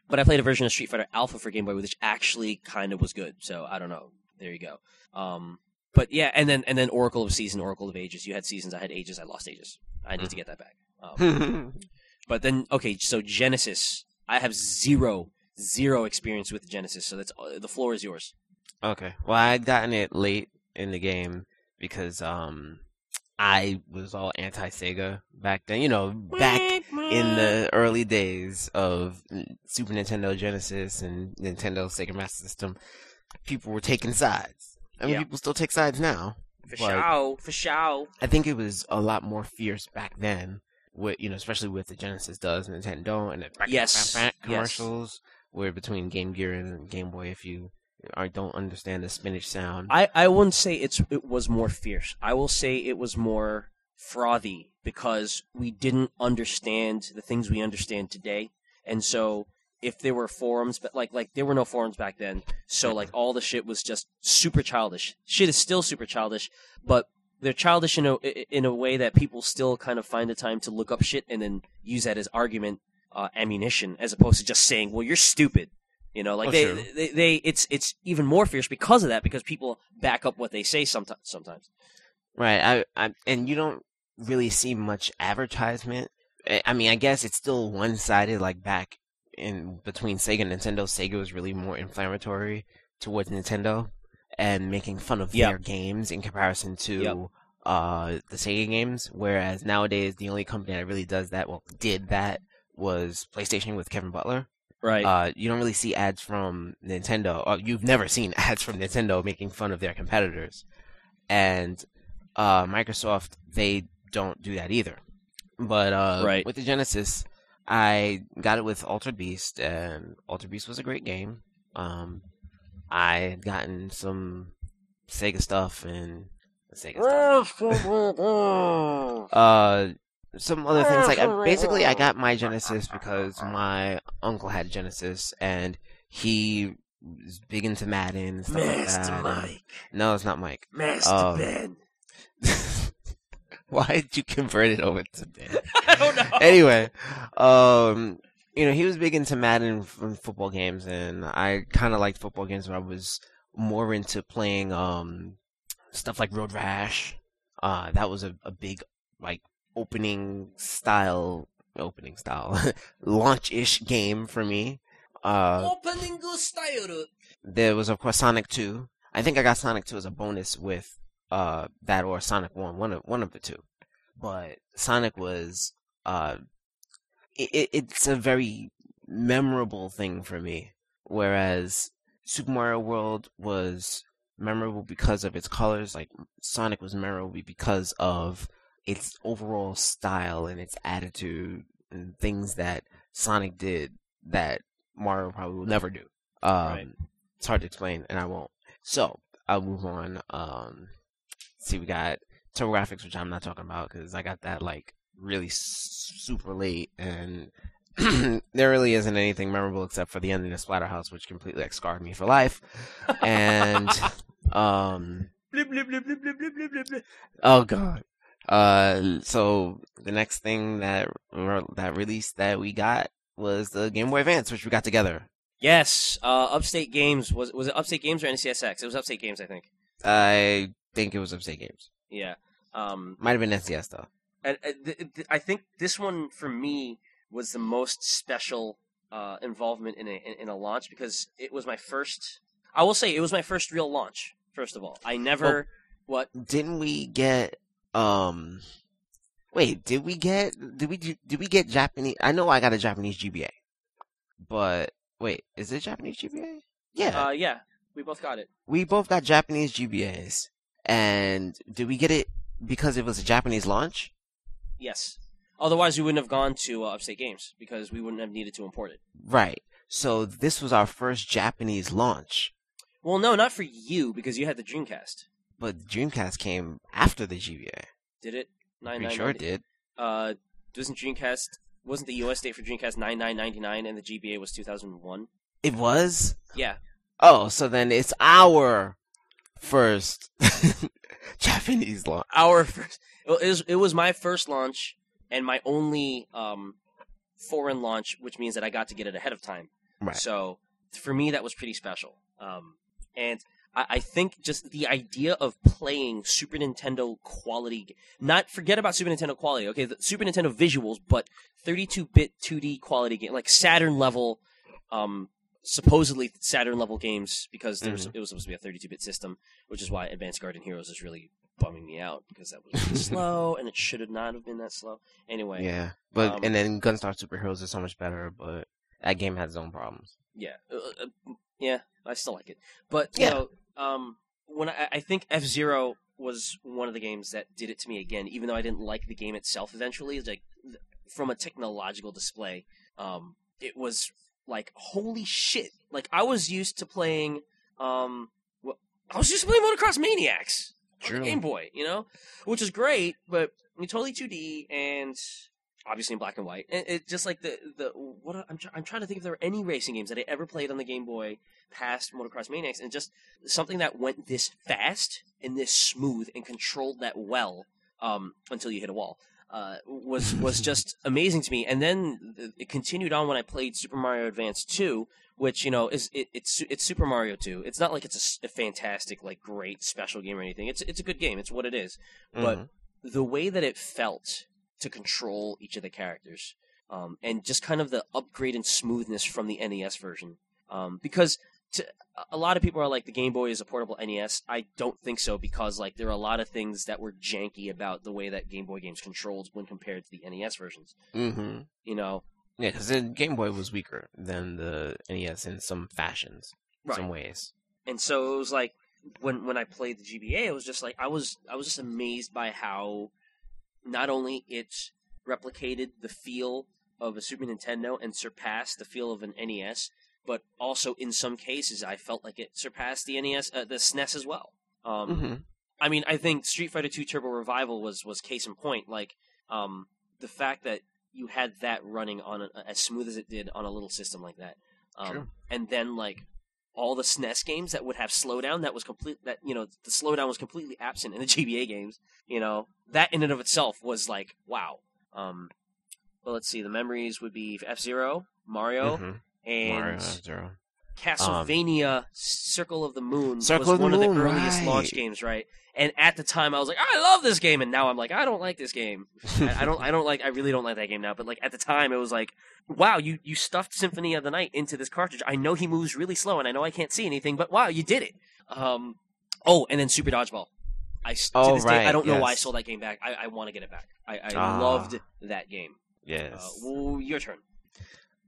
but I played a version of Street Fighter Alpha for Game Boy, which actually kind of was good. So I don't know. There you go. Um, but yeah, and then and then Oracle of Season, Oracle of Ages. You had seasons, I had ages, I lost ages. I need to get that back. Um, [LAUGHS] but then okay, so Genesis, I have zero zero experience with Genesis, so that's uh, the floor is yours. Okay. Well, I had gotten it late in the game because um I was all anti Sega back then. You know, back in the early days of Super Nintendo Genesis and Nintendo Sega Master System, people were taking sides. I mean, Yeah. people still take sides now. for show, for show. I think it was a lot more fierce back then. With you know, especially with the Genesis does Nintendo and the Yes, yes. commercials, where between Game Gear and Game Boy, if you are, don't understand the spinach sound, I, I wouldn't say it's it was more fierce. I will say it was more frothy because we didn't understand the things we understand today. And so if there were forums but like like there were no forums back then. So like all the shit was just super childish. Shit is still super childish, but they're childish in a in a way that people still kind of find the time to look up shit and then use that as argument uh, ammunition as opposed to just saying, "Well, you're stupid." You know, like Oh, they, true. they they it's it's even more fierce because of that because people back up what they say sometimes sometimes. right? I, I and you don't really see much advertisement. I I mean, I guess it's still one sided. Like back in between Sega and Nintendo, Sega was really more inflammatory towards Nintendo and making fun of Yep. their games in comparison to Yep. uh, the Sega games. Whereas nowadays, the only company that really does that, well, did that, was PlayStation with Kevin Butler. Right. Uh, you don't really see ads from Nintendo. Or you've never seen [LAUGHS] ads from Nintendo making fun of their competitors, and uh, Microsoft they don't do that either. But uh, Right. with the Genesis, I got it with Altered Beast, and Altered Beast was a great game. Um, I had gotten some Sega stuff and Sega stuff. [LAUGHS] uh, some other things like I, basically I got my Genesis because my uncle had Genesis and he was big into Madden and stuff like that. and- no, it's not Mike. Master um, Ben. [LAUGHS] Why did you convert it over to Ben? [LAUGHS] I don't know. anyway, um, you know, he was big into Madden f- and football games, and I kind of liked football games, but I was more into playing um, stuff like Road Rash. Uh, that was a, a big like opening style, opening style, [LAUGHS] launch ish game for me. Uh, Opening style. there was of course Sonic 2. I think I got Sonic 2 as a bonus with uh that or Sonic 1, one of one of the two. But Sonic was uh it, it's a very memorable thing for me whereas Super Mario World was memorable because of its colors like Sonic was memorable because of its overall style and its attitude and things that Sonic did that Mario probably will never do. Um, Right. It's hard to explain, and I won't. So I'll move on. Um, see, we got TurboGrafx, which I'm not talking about because I got that like really s- super late, and [CLEARS THROAT] there really isn't anything memorable except for the ending of Splatterhouse, which completely like, scarred me for life. And um, oh god. Uh, so the next thing that that released that we got was the Game Boy Advance, which we got together. Yes, uh, Upstate Games was was it Upstate Games or NCSX? It was Upstate Games, I think. I think it was Upstate Games. Yeah. Um, Might have been NCS though. and, uh, th- th- I think this one for me was the most special uh, involvement in a in, in a launch because it was my first. I will say it was my first real launch. First of all, I never what Didn't we get um? Wait, did we get did we did we get Japanese? I know I got a Japanese GBA, but wait, is it Japanese GBA? Yeah, uh, yeah we both got it. we both got Japanese GBAs, and did we get it because it was a Japanese launch? Yes. Otherwise, we wouldn't have gone to uh, Upstate Games because we wouldn't have needed to import it. Right. So this was our first Japanese launch, Well, no, not for you because you had the Dreamcast. But Dreamcast came after the GBA. Did it? Nine Pretty sure it did. Uh, wasn't Dreamcast? Wasn't the U.S. date for Dreamcast nine nine ninety nine and the GBA was two thousand one? It was. Yeah. Oh, so then it's our first [LAUGHS] Japanese launch. Our first. It was, it was my first launch and my only um, foreign launch, which means that I got to get it ahead of time. Right. So for me, that was pretty special. Um, and I, I think just the idea of playing Super Nintendo quality, not forget about Super Nintendo quality, okay, the Super Nintendo visuals, but 32-bit 2D quality game, like Saturn level, um, supposedly Saturn level games, because there was, it was supposed to be a 32-bit system, which is why Advanced Guardian Heroes is really bumming me out because that was really [LAUGHS] slow and it should have not have been that slow. Anyway, Yeah, but Um, and then Gunstar Superheroes is so much better, but that game has its own problems. yeah, uh, uh, yeah, I still like it. But you Yeah. know, um, when I, I think F Zero was one of the games that did it to me again, even though I didn't like the game itself. Eventually, it's like from a technological display, um, it was like holy shit! Like I was used to playing, um, wh- I was used to playing Motocross Maniacs on True. Game Boy, you know, which is great, but I mean, totally 2D and obviously in black and white. And it just like the the what I'm try, I'm trying to think if there were any racing games that I ever played on the Game Boy past Motocross Maniacs, and just something that went this fast and this smooth and controlled that well um, until you hit a wall. Uh, was was [LAUGHS] just amazing to me, and then it continued on when I played Super Mario Advance 2, which you know is it, it's it's Super Mario 2. It's not like it's a fantastic, like great special game or anything. It's it's a good game. It's what it is. But Mhm. the way that it felt to control each of the characters, um, and just kind of the upgrade and smoothness from the NES version, um, because to, a lot of people are like the Game Boy is a portable NES. I don't think so because like there are a lot of things that were janky about the way that Game Boy games controlled when compared to the NES versions. hmm You know, Yeah, because the Game Boy was weaker than the NES in some fashions, Right. some ways. and so it was like when when I played the GBA, it was just like I was I was just amazed by how not only it replicated the feel of a Super Nintendo and surpassed the feel of an NES, but also in some cases I felt like it surpassed the NES, uh, the SNES as well. Um, hmm I mean, I think Street Fighter Two Turbo Revival was was case in point. Like um, the fact that you had that running on a, as smooth as it did on a little system like that, um, and then like all the SNES games that would have slowdown that was complete. That you know the slowdown was completely absent in the [LAUGHS] GBA games. You know that in and of itself was like wow. Um, well, let's see. The memories would be F Zero, Mario, hmm and Mario F-Zero. Castlevania Circle of the Moon Circle was of one of the earliest launch games, right? And at the time, I was like, I love this game, and now I'm like, I don't like this game. I, I don't, I don't like, I really don't like that game now. But like at the time, it was like, wow, you you stuffed Symphony of the Night into this cartridge. I know he moves really slow, and I know I can't see anything, but wow, you did it. Um, oh, and then Super Dodgeball. I Oh, this day, I don't know why I sold that game back. I, I want to get it back. I, I Ah. loved that game. Yes. Uh, well, your turn.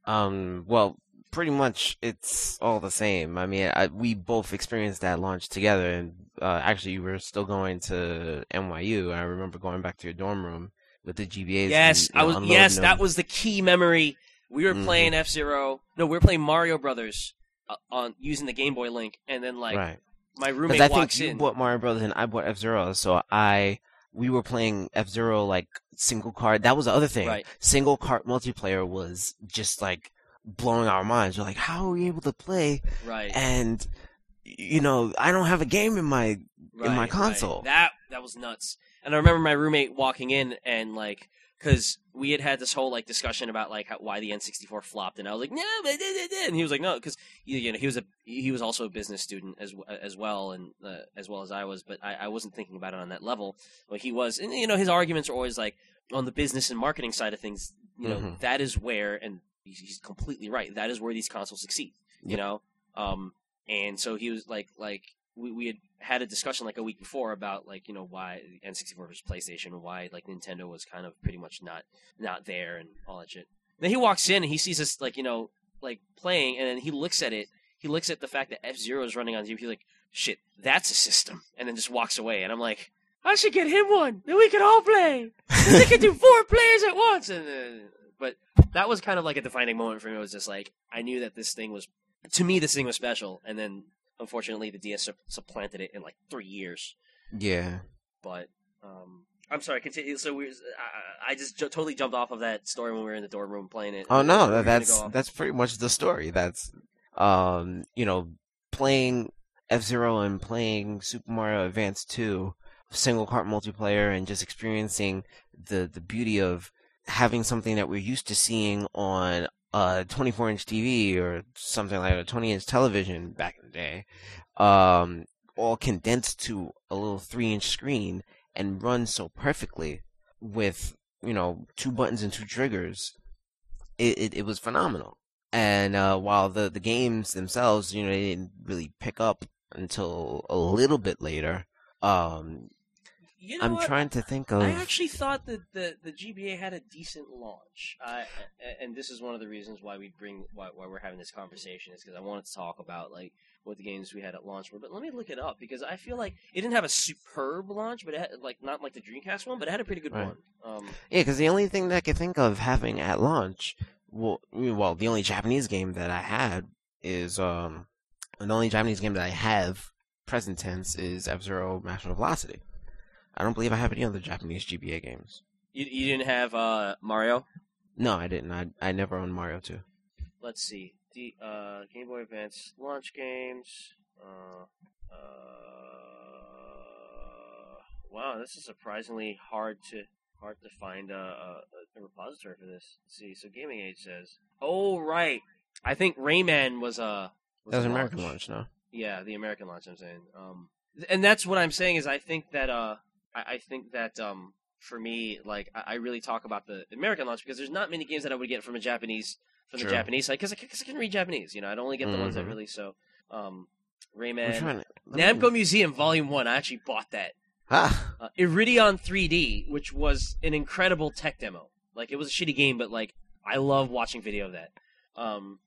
Um, well, pretty much it's all the same. I mean, I, we both experienced that launch together, and uh, actually, you were still going to NYU. I remember going back to your dorm room with the GBAs. Yes, and, I was. Yes, them. that was the key memory. We were Mhm. playing F Zero. No, we were playing Mario Brothers uh, on using the Game Boy Link, and then like right. my roommate I think walks you bought Mario Brothers and I bought F Zero, so I we were playing F Zero like single card. That was the other thing. Right. Single card multiplayer was just like blowing our minds. We're like, how are we able to play? right, And you know, I don't have a game in my right, my right. console. That that was nuts. And I remember my roommate walking in and like. Because we had had this whole like discussion about like how, why the N64 flopped, and I was like, no, but da, da," and he was like, no, because you know he was a he was also a business student as as well, and uh, as well as I was, but I, I wasn't thinking about it on that level. But he was, and you know his arguments are always like on the business and marketing side of things. You know Mhm. that is where, and he's, he's completely right. That is where these consoles succeed. You know, um, and so he was like like we, we had had a discussion like a week before about like you know why N64 versus PlayStation and why like Nintendo was kind of pretty much not not there and all that shit. Then he walks in and he sees us like you know like playing and then he looks at it. He looks at the fact that F Zero is running on TV. He's like, "Shit, that's a system," and then just walks away. And I'm like, "I should get him one. Then we could all play. Then we can do four [LAUGHS] players at once." And uh, but that was kind of like a defining moment for me. It was just like I knew that this thing was to me this thing was special, and then unfortunately the DS supplanted it in like three years. yeah. But um, I'm sorry, continue. So we, I, I just ju- totally jumped off of that story when we were in the dorm room playing it. Oh no, gonna that's go that's pretty much the story. That's um, you know, playing F Zero and playing Super Mario Advance Two, single cart multiplayer, and just experiencing the the beauty of having something that we're used to seeing on a 24 inch TV or something like a 20 inch television back in the day, um, all condensed to a little three inch screen and run so perfectly with you know two buttons and two triggers it, it, it was phenomenal. And uh, while the, the games themselves, you know, they didn't really pick up until a little bit later. Um, You know I'm what? trying to think of. I actually thought that the, the GBA had a decent launch, I, a- and this is one of the reasons why we bring why, why we're having this conversation is because I wanted to talk about like what the games we had at launch were. But let me look it up because I feel like it didn't have a superb launch, but it had like not like the Dreamcast one, but it had a pretty good Right. one. Um, Yeah, because the only thing that I could think of having at launch, well, well, the only Japanese game that I had is um, the only Japanese game that I have present tense is F Zero Maximum Velocity. I don't believe I have any other Japanese GBA games. you, you didn't have uh, Mario. No, I didn't. I I never owned Mario 2. Let's see. The uh, Game Boy Advance launch games. Uh, uh, wow, this is surprisingly hard to hard to find a, a, a repository for this. Let's see, so Gaming Age says, "Oh right, I think Rayman was a was That was an American launch, no? Yeah, the American launch. I'm saying, um, and that's what I'm saying is I think that uh, I, I think that um, for me, like I, I really talk about the American launch because there's not many games that I would get from a Japanese from the Japanese side because I, I can read Japanese. You know, I'd only get the ones that Mhm. really so. Um, Rayman, to. let me- Namco Museum Volume One. I actually bought that. Ah, Uh, Iridion 3D, which was an incredible tech demo. Like it was a shitty game, but like I love watching video of that. Um,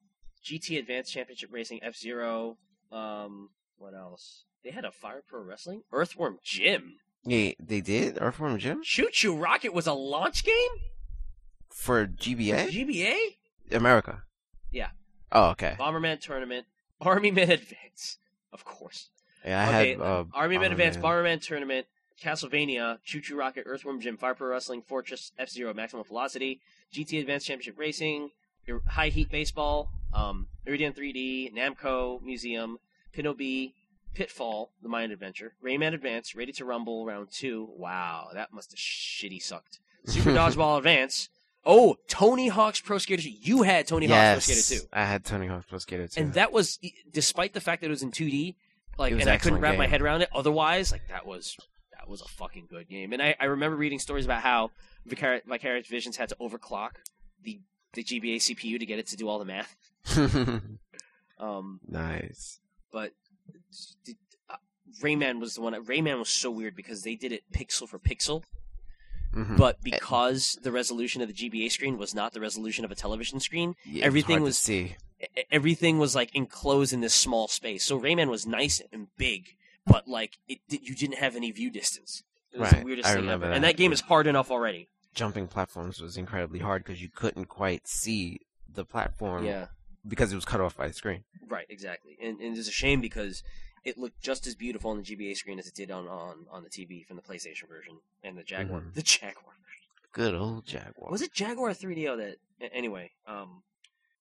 GT Advanced Championship Racing F Zero. Um, what else? They had a Fire Pro Wrestling, Earthworm Jim, yeah, they did Earthworm Jim ChuChu Rocket was a launch game. for GBA GBA, America. Yeah. Oh, okay. Bomberman Tournament, Army Men Advance, of course. Yeah, I okay, had uh, Army Men Advance, Bomberman. Tournament, Castlevania, ChuChu Rocket, Earthworm Jim, Fire Pro Wrestling, Fortress, F Zero, Maximum Velocity, GT Advanced Championship Racing, High Heat Baseball, um, Iridion 3D, Namco Museum, Pinobee, Pitfall, The Mayan Adventure, Rayman Advance, Ready to Rumble Round 2. Wow, that must have shitty sucked. [LAUGHS] Super Dodgeball Advance, Oh, Tony Hawk's Pro Skater 2. You had Tony Hawk's Pro Skater 2. I had Tony Hawk's Pro Skater 2. And that was, despite the fact that it was in 2D, like, and I couldn't wrap my head around it. Otherwise, like, that was that was a fucking good game. And I, I remember reading stories about how Vicar- Vicarious Visions had to overclock the the GBA CPU to get it to do all the math. [LAUGHS] Um, nice. but Rayman was the one. Rayman was so weird because they did it pixel for pixel, Mhm. but because the resolution of the GBA screen was not the resolution of a television screen, Yeah, everything was- see. everything was like enclosed in this small space. So Rayman was nice and big, but like it, you didn't have any view distance. It was the Right, weirdest I thing ever. that. And that game is hard enough already. Jumping platforms was incredibly hard because you couldn't quite see the platform Yeah, because it was cut off by the screen. right, exactly. And, and it's a shame because it looked just as beautiful on the GBA screen as it did on on, on the TV from the PlayStation version and the Jaguar. Mhm. The Jaguar. Good old Jaguar. Was it Jaguar 3DO that? Anyway, um,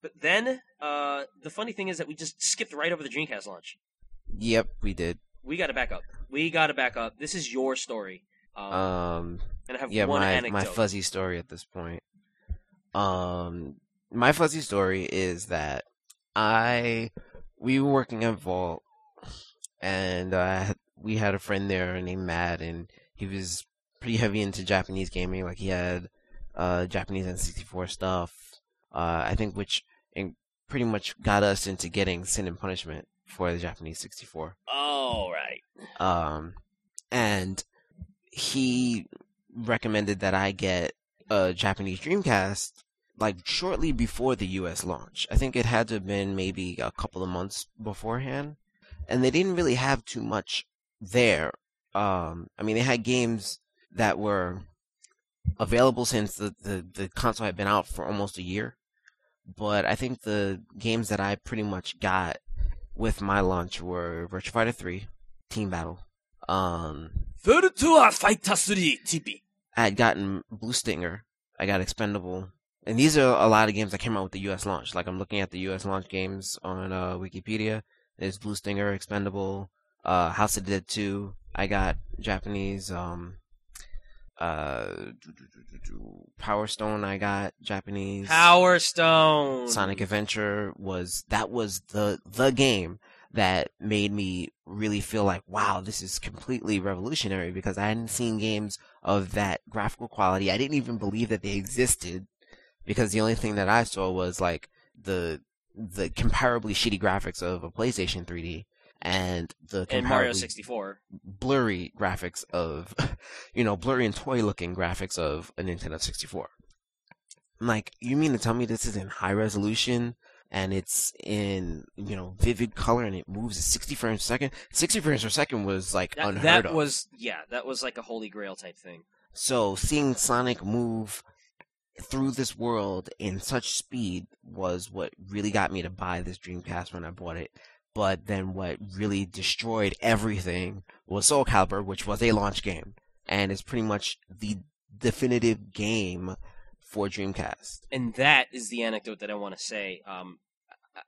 but then uh, the funny thing is that we just skipped right over the Dreamcast launch. Yep, we did. We got to back up. We got to back up. This is your story. Um, Um, and I have yeah, one my anecdote. my fuzzy story at this point. Um, my fuzzy story is that I we were working at Vault, and uh, we had a friend there named Matt, and he was pretty heavy into Japanese gaming. Like he had uh Japanese N64 stuff. Uh, I think which in, pretty much got us into getting Sin and Punishment for the Japanese 64. Oh right. Um, and he recommended that I get a Japanese Dreamcast like shortly before the US launch. I think it had to have been maybe a couple of months beforehand. And they didn't really have too much there. Um, I mean, they had games that were available since the, the, the console had been out for almost a year. But I think the games that I pretty much got with my launch were Virtua Fighter 3, Team Battle. Um, Virtua Fighter 3 TP. I had gotten Blue Stinger. I got Expendable. And these are a lot of games that came out with the US launch. Like I'm looking at the US launch games on uh, Wikipedia. There's Blue Stinger, Expendable, uh, House of the Dead 2. I got Japanese, um, uh, Power Stone. I got Japanese. Power Stone. Sonic Adventure was that was the the game that made me really feel like wow this is completely revolutionary because I hadn't seen games of that graphical quality. I didn't even believe that they existed because the only thing that I saw was like the the comparably shitty graphics of a PlayStation 3D and the and Mario 64. blurry graphics of, [LAUGHS] you know, blurry and toy looking graphics of a Nintendo 64. I'm like, you mean to tell me this is in high resolution and it's in, you know, vivid color and it moves at 60 frames per second? 60 frames per second was like That, unheard that of. was yeah, that was like a holy grail type thing. So seeing Sonic move through this world in such speed was what really got me to buy this Dreamcast when I bought it. But then what really destroyed everything was Soul Calibur, which was a launch game. And it's pretty much the definitive game for Dreamcast. and that is the anecdote that I want to say. Um,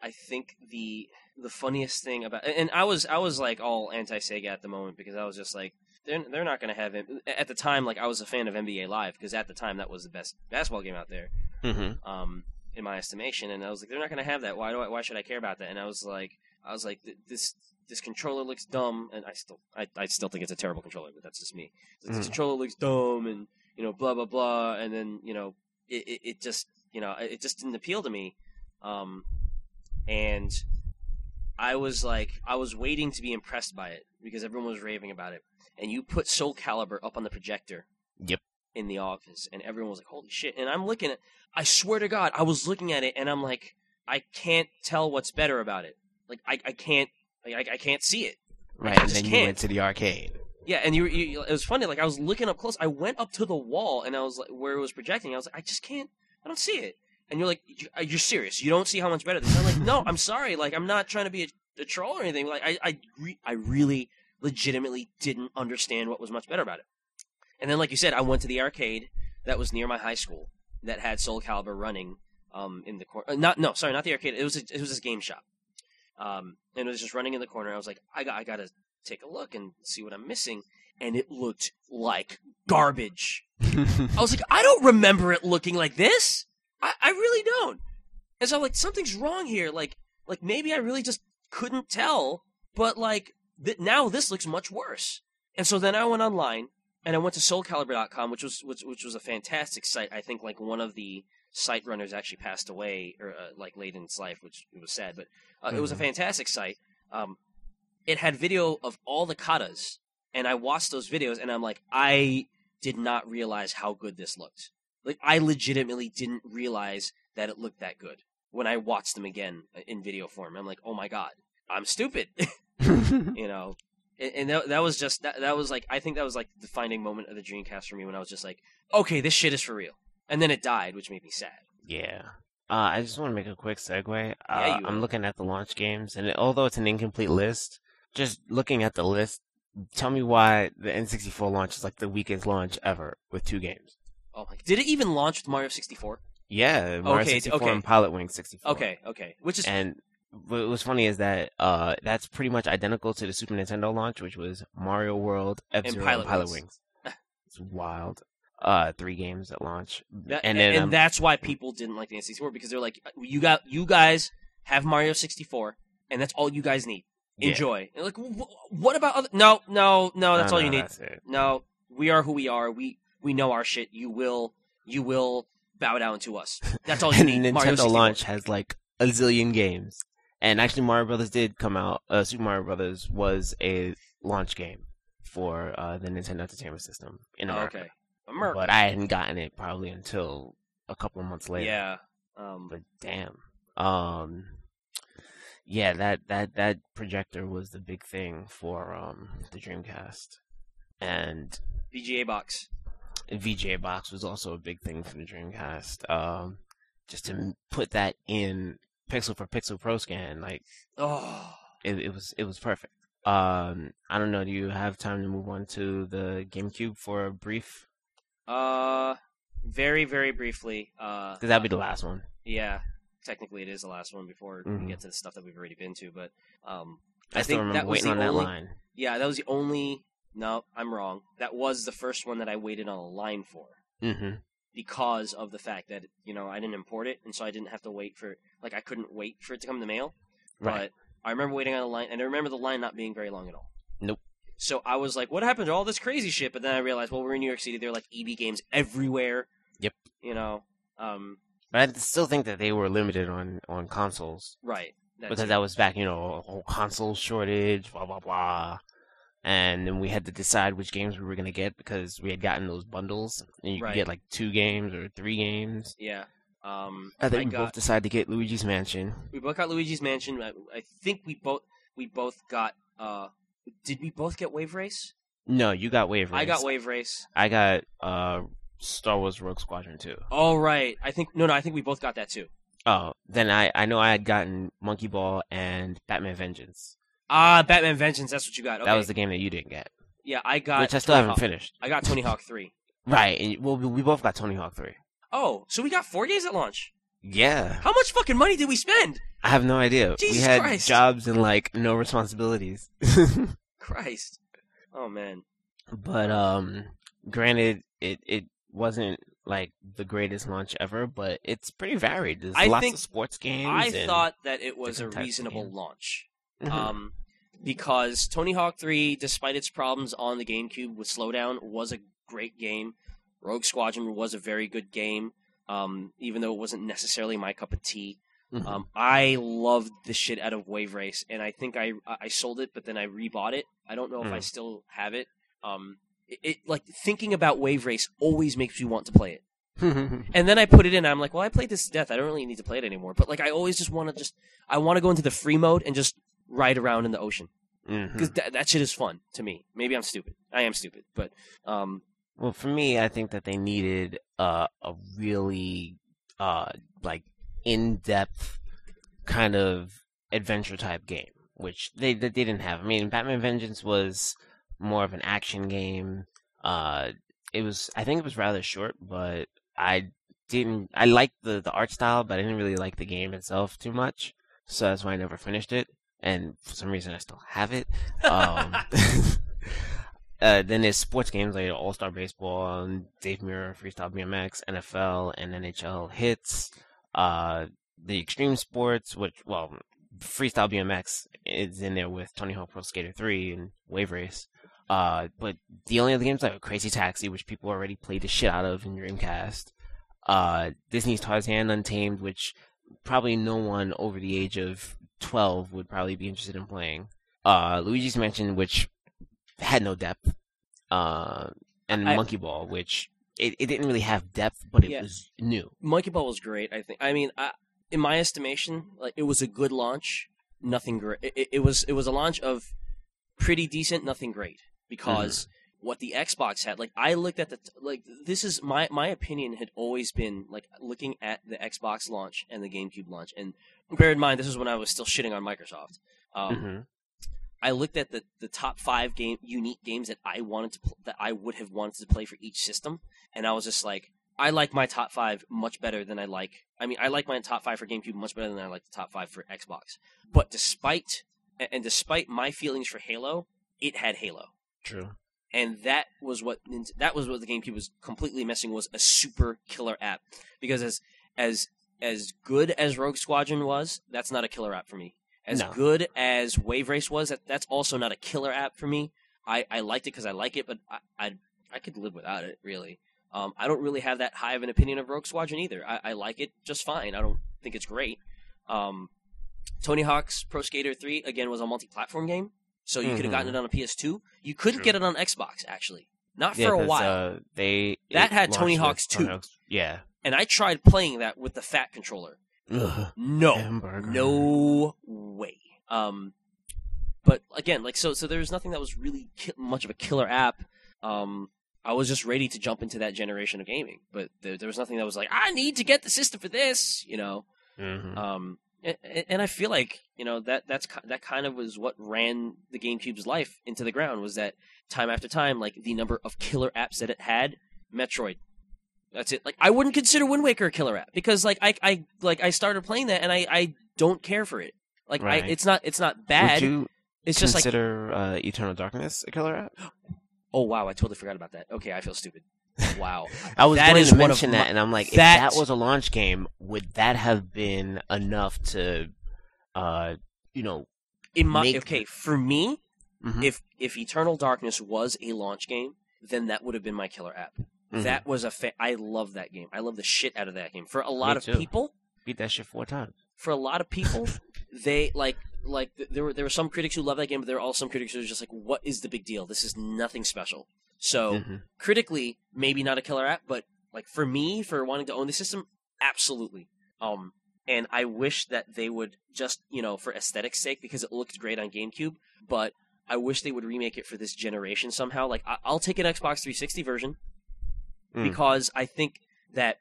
I- think the the funniest thing about and I was I was like all anti Sega at the moment because I was just like they're they're not going to have it at the time. Like I was a fan of NBA Live because at the time that was the best basketball game out there. Mm-hmm. um, in my estimation. And I was like, they're not going to have that. Why do I? Why should I care about that? And I was like, I was like, this this controller looks dumb, and I still I, I still think it's a terrible controller, but that's just me. This Mhm. controller looks dumb, and you know, blah blah blah, and then you know, it it, it just you know, it just didn't appeal to me. Um, and I was like, I was waiting to be impressed by it because everyone was raving about it. And you put Soul Calibur up on the projector. Yep. In the office, and everyone was like, "Holy shit!" And I'm looking at, I swear to God, I was looking at it, and I'm like, I can't tell what's better about it. Like, I, I can't, like, I, I can't see it. Right, I and then you can't. went to the arcade. Yeah, and you, you, it was funny. Like, I was looking up close. I went up to the wall, and I was like, where it was projecting. I was like, I just can't. I don't see it. And you're like, "You- you're serious? You don't see how much better this? is?" I'm like, no, I'm sorry. Like, I'm not trying to be a, a troll or anything. Like, I, I, re- I really, legitimately didn't understand what was much better about it. And then, like you said, I went to the arcade that was near my high school that had Soul Calibur running um, in the corner. Uh, not no, sorry, not the arcade. It was a, it was this game shop, um, and it was just running in the corner. I was like, I got I got to take a look and see what I'm missing. and it looked like garbage. [LAUGHS] I was like, I don't remember it looking like this. I, I really don't. And so like, something's wrong here. Like, like maybe I really just couldn't tell. But like, th- now this looks much worse. And so then I went online and I went to SoulCalibur.com, which was which, which was a fantastic site. I think like one of the site runners actually passed away, or uh, like late in its life, which it was sad. But uh, it was a Mhm. fantastic site. Um, it had video of all the katas, and I watched those videos, and I'm like, I did not realize how good this looked. Like, I legitimately didn't realize that it looked that good when I watched them again uh, in video form. I'm like, oh my god, I'm stupid, [LAUGHS] [LAUGHS] you know. And, and that, that was just that, that was like I think that was like the defining moment of the Dreamcast for me when I was just like, okay, this shit is for real. And then it died, which made me sad. Yeah. Uh, I just want to make a quick segue. Uh, Yeah, you I'm looking at the launch games, and although it's an incomplete list, just looking at the list, tell me why the N64 launch is like the weakest launch ever with two games. Oh my! Did it even launch with Mario 64? Yeah, Mario Okay, 64 okay. and Pilot Wing 64. Okay, okay. Which is And what was funny is that uh, that's pretty much identical to the Super Nintendo launch, which was Mario World, F Zero, and Pilot Pilot, Wings. Wings. [LAUGHS] it's wild. Uh, three games at launch, That- and and, then um, that's why people didn't like the N64 because they're like, you got you guys have Mario 64, and that's all you guys need. Enjoy. And like, wh- what about other? No, no, no. That's No, all no, you need. No, we are who we are. We we know our shit. You will you will bow down to us. That's all [LAUGHS] you need. Mario Nintendo 64. launch has like a zillion games, and actually Mario Brothers did come out. Uh, Super Mario Brothers was a launch game for uh, the Nintendo Entertainment System in Oh, America, okay, America. but I hadn't gotten it probably until a couple of months later. yeah. Um, but damn, um, yeah, that that that projector was the big thing for um the Dreamcast, and VGA box. VGA box was also a big thing for the Dreamcast. Um, just to put that in pixel for pixel pro scan, like Oh, it, it was it was perfect. Um, I don't know. Do you have time to move on to the GameCube for a brief? uh, very very briefly. Uh, Because that'd be the last one. yeah. Technically, it is the last one before we Mhm. get to the stuff that we've already been to. But um, I, I still think remember that was waiting the on that only- line. yeah, that was the only. No, I'm wrong. That was the first one that I waited on a line for. hmm because of the fact that you know I didn't import it, and so I didn't have to wait for like I couldn't wait for it to come in the mail. Right. But I remember waiting on the line, and I remember the line not being very long at all. Nope. So I was like, "What happened to all this crazy shit?" But then I realized, well, we're in New York City. There are like EB games everywhere. Yep. You know, um, But I still think that they were limited on on consoles right? Because too. that was back, you know, a whole console shortage, blah blah blah. And then we had to decide which games we were gonna get because we had gotten those bundles, and you Right. could get like two games or three games. yeah. Um, I think we got both decided to get Luigi's Mansion. we both got Luigi's Mansion. I, I think we both we both got. uh Did we both get Wave Race? No, you got Wave Race. I got Wave Race. I got uh, Star Wars Rogue Squadron too. All right. I think no, no, I think we both got that too. Oh, then I I know I had gotten Monkey Ball and Batman Vengeance. Ah, Batman Vengeance. That's what you got. Okay. That was the game that you didn't get, yeah. I got which I still Tony haven't Hawk. finished. I got Tony Hawk Three. [LAUGHS] Right, and well, we both got Tony Hawk 3. Oh, so we got four games at launch. Yeah, How much fucking money did we spend? I have no idea. Jesus we had Christ. jobs and like no responsibilities. [LAUGHS] Christ. Oh man. but um, granted, it it wasn't like the greatest launch ever, but it's pretty varied. There's I lots think- of sports games. I thought that it was a different types of reasonable launch. Mhm. Um, because Tony Hawk 3, despite its problems on the GameCube with slowdown, was a great game. Rogue Squadron was a very good game, um, even though it wasn't necessarily my cup of tea. Mhm. Um, I loved the shit out of Wave Race, and I think I I sold it, but then I rebought it. I don't know if I Mm. still have it. Um, it, it like thinking about Wave Race always makes me want to play it. [LAUGHS] And then I put it in. I'm like, well, I played this to death. I don't really need to play it anymore. But like, I always just want to just I want to go into the free mode and just ride around in the ocean because that that shit is fun to me. Maybe I'm stupid. I am stupid, but um, Well, for me, I think that they needed uh, a really uh, like in-depth kind of adventure type game, which they they didn't have. I mean, Batman Vengeance was more of an action game. Uh, it was, I think, it was rather short, but I didn't. I liked the the art style, but I didn't really like the game itself too much. So that's why I never finished it. And for some reason, I still have it. [LAUGHS] Um, [LAUGHS] uh, then there's sports games like All Star Baseball, Dave Mirra, Freestyle BMX, NFL, and NHL Hitz. Uh, the extreme sports, which well, Freestyle BMX is in there with Tony Hawk Pro Skater 3 and Wave Race. Uh, but the only other games like Crazy Taxi, which people already played the shit out of in Dreamcast. Uh, Disney's Tarzan Untamed, which probably no one over the age of 12 would probably be interested in playing. Uh, Luigi's Mansion, which had no depth. Uh, and I- Monkey Ball, which it, it didn't really have depth, but it Yeah. was new. Monkey Ball was great. I think. I mean, I, in my estimation, like it was a good launch. Nothing great. It, it, it was it was a launch of pretty decent, nothing great. Because what the Xbox had, like I looked at the t- like this is my my opinion had always been like looking at the Xbox launch and the GameCube launch, and bear in mind this is when I was still shitting on Microsoft. Um, Mhm. I looked at the, the top five game unique games that I wanted to pl- that I would have wanted to play for each system, and I was just like, I like my top five much better than I like. I mean, I like my top five for GameCube much better than I like the top five for Xbox. But despite and despite my feelings for Halo, it had Halo, True. And that was what that was what the GameCube was completely missing was a super killer app. Because as as as good as Rogue Squadron was, that's not a killer app for me. As No. good as Wave Race was, that, that's also not a killer app for me. I, I liked it because I like it, but I, I I could live without it really. Um, I don't really have that high of an opinion of Rogue Squadron either. I, I like it just fine. I don't think it's great. Um, Tony Hawk's Pro Skater 3 again was a multi-platform game, so you could have gotten it on a PS2. You couldn't True. get it on Xbox actually, not Yeah, for a while. Uh, they That had Tony Hawk's 2. Hawk's- Yeah. and I tried playing that with the fat controller. Ugh, No, hamburger. no way. Um, but again, like so, so there was nothing that was really ki- much of a killer app. Um, I was just ready to jump into that generation of gaming, but there, there was nothing that was like, I need to get the system for this, you know. Mhm. Um, and, and I feel like you know that that's that kind of was what ran the GameCube's life into the ground was that time after time, like the number of killer apps that it had. Metroid, that's it. Like I wouldn't consider Wind Waker a killer app because like I I like I started playing that and I I don't care for it. Like I, it's not it's not bad. Would you it's just like consider uh, Eternal Darkness a killer app? oh wow, I totally forgot about that. Okay, I feel stupid. Wow, [LAUGHS] I was That going to mention my- that, and I'm like, that- if that was a launch game, would that have been enough to, uh, you know, in my Make- okay for me, mhm, if if Eternal Darkness was a launch game, then that would have been my killer app. mhm. That was a fa- I love that game. I love the shit out of that game. For a lot Me of too. people, beat that shit four times. for a lot of people, [LAUGHS] they like like there were there were some critics who love that game, but there were also some critics who were just like, "What is the big deal? This is nothing special." So Mhm. critically, maybe not a killer app, but like for me, for wanting to own the system, absolutely. Um, and I wish that they would just you know for aesthetics sake because it looked great on GameCube, but I wish they would remake it for this generation somehow. Like I- I'll take an Xbox 360 version Mm. because I think that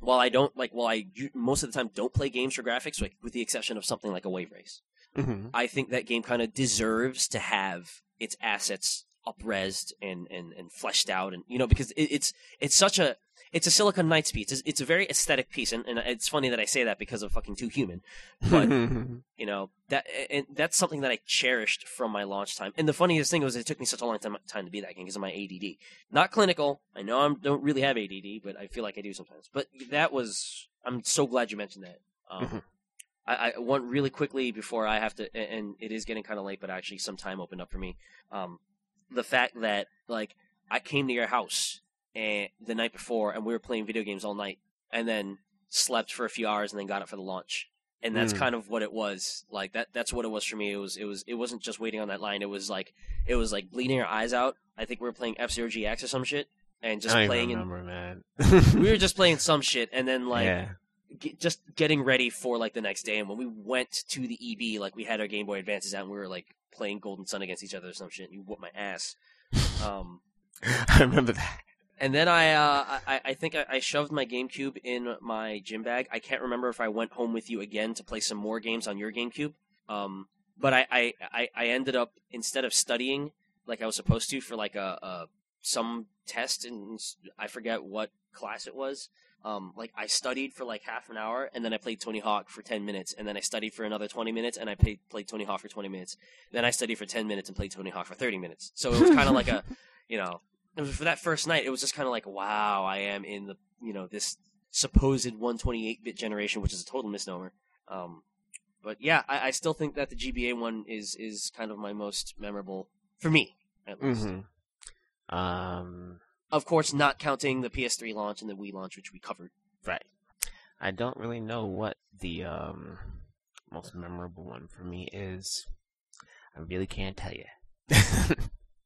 while I don't like, while I most of the time don't play games for graphics, like with the exception of something like a Wave Race, Mhm. I think that game kind of deserves to have its assets upresed and, and, and fleshed out, and you know because it, it's it's such a it's a Silicon Knights piece. It's, it's a very aesthetic piece, and, and it's funny that I say that because of fucking Too Human, but [LAUGHS] you know that and that's something that I cherished from my launch time. And the funniest thing was it took me such a long time, time to be that game because of my ADD. Not clinical. I know I don't really have ADD, but I feel like I do sometimes. But that was I'm so glad you mentioned that. Um, Mhm. I, I want really quickly before I have to, and- and it is getting kind of late, but actually some time opened up for me. Um, the fact that like I came to your house and the night before, and we were playing video games all night, and then slept for a few hours, and then got up for the launch and that's Mm. kind of what it was like that that's what it was for me it was it was it wasn't just waiting on that line it was like it was like bleeding our eyes out i think we were playing f-zero gx or some shit and just playing remember, man. we were just [LAUGHS] playing some shit and then like yeah. just getting ready for like the next day and when we went to the eb like we had our game boy advances out and we were like playing golden sun against each other or some shit and you whooped my ass um [LAUGHS] I remember that. and then I, uh, I, I think I, I shoved my GameCube in my gym bag. I can't remember if I went home with you again to play some more games on your GameCube. Um, but I, I, I, I ended up instead of studying like I was supposed to for like a, a some test and I forget what class it was. Um, like I studied for like half an hour and then I played Tony Hawk for ten minutes and then I studied for another twenty minutes and I played played Tony Hawk for twenty minutes. Then I studied for ten minutes and played Tony Hawk for thirty minutes. So it was kind of like a [LAUGHS] you know, it was for that first night, it was just kind of like, wow, I am in the you know this supposed 128 bit generation, which is a total misnomer. Um, but yeah, I, I still think that the GBA one is is kind of my most memorable for me, at least. hmm Um, Of course, not counting the PS3 launch and the Wii launch, which we covered. right. I don't really know what the um most memorable one for me is. I really can't tell you. [LAUGHS]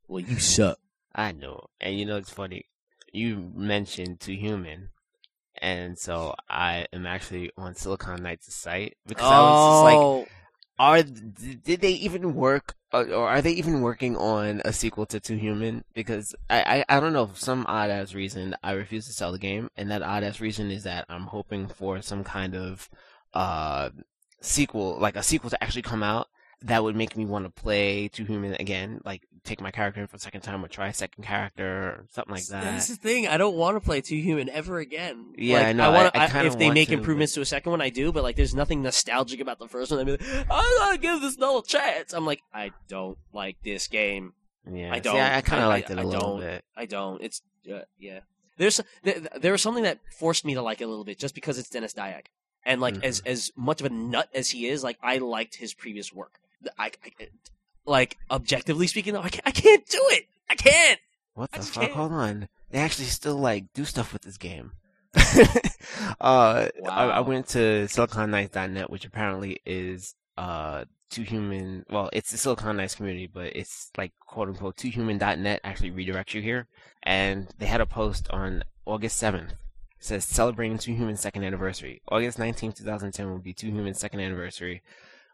Well, you suck. I know, and you know it's funny. You mentioned Too Human, and so I am actually on Silicon Knights' site because I was just like, Oh, are did they even work uh, or are they even working on a sequel to Too Human? Because I, I I don't know for some odd ass reason I refuse to sell the game, and that odd ass reason is that I'm hoping for some kind of uh sequel, like a sequel to actually come out that would make me want to play Too Human again, like take my character in for a second time or try a second character or something like that. That's the thing. I don't want to play Too Human ever again. Yeah, Like, I know. wanna, I- I if they make to, improvements to a second one, I do. But like, there's nothing nostalgic about the first one. I'm like, I gotta give this another chance. I'm like, I don't like this game. Yeah, I don't. I, I kind of liked I- it a I little don't. bit. I don't. It's uh, yeah. There's there, there was something that forced me to like it a little bit just because it's Dennis Dyack, and like as Mm-hmm. as much of a nut as he is, like I liked his previous work. I, I like objectively speaking, though, I can't, I can't do it. I can't. What the fuck? can't. Hold on. They actually still like do stuff with this game. [LAUGHS] uh, I, I went to SiliconKnights.net, which apparently is uh too human. Well, it's the Silicon Knights community, but it's like quote unquote too human.net actually redirects you here, and they had a post on August seventh. Says celebrating Too Human's second anniversary. August nineteenth, two thousand ten, will be Too Human's second anniversary.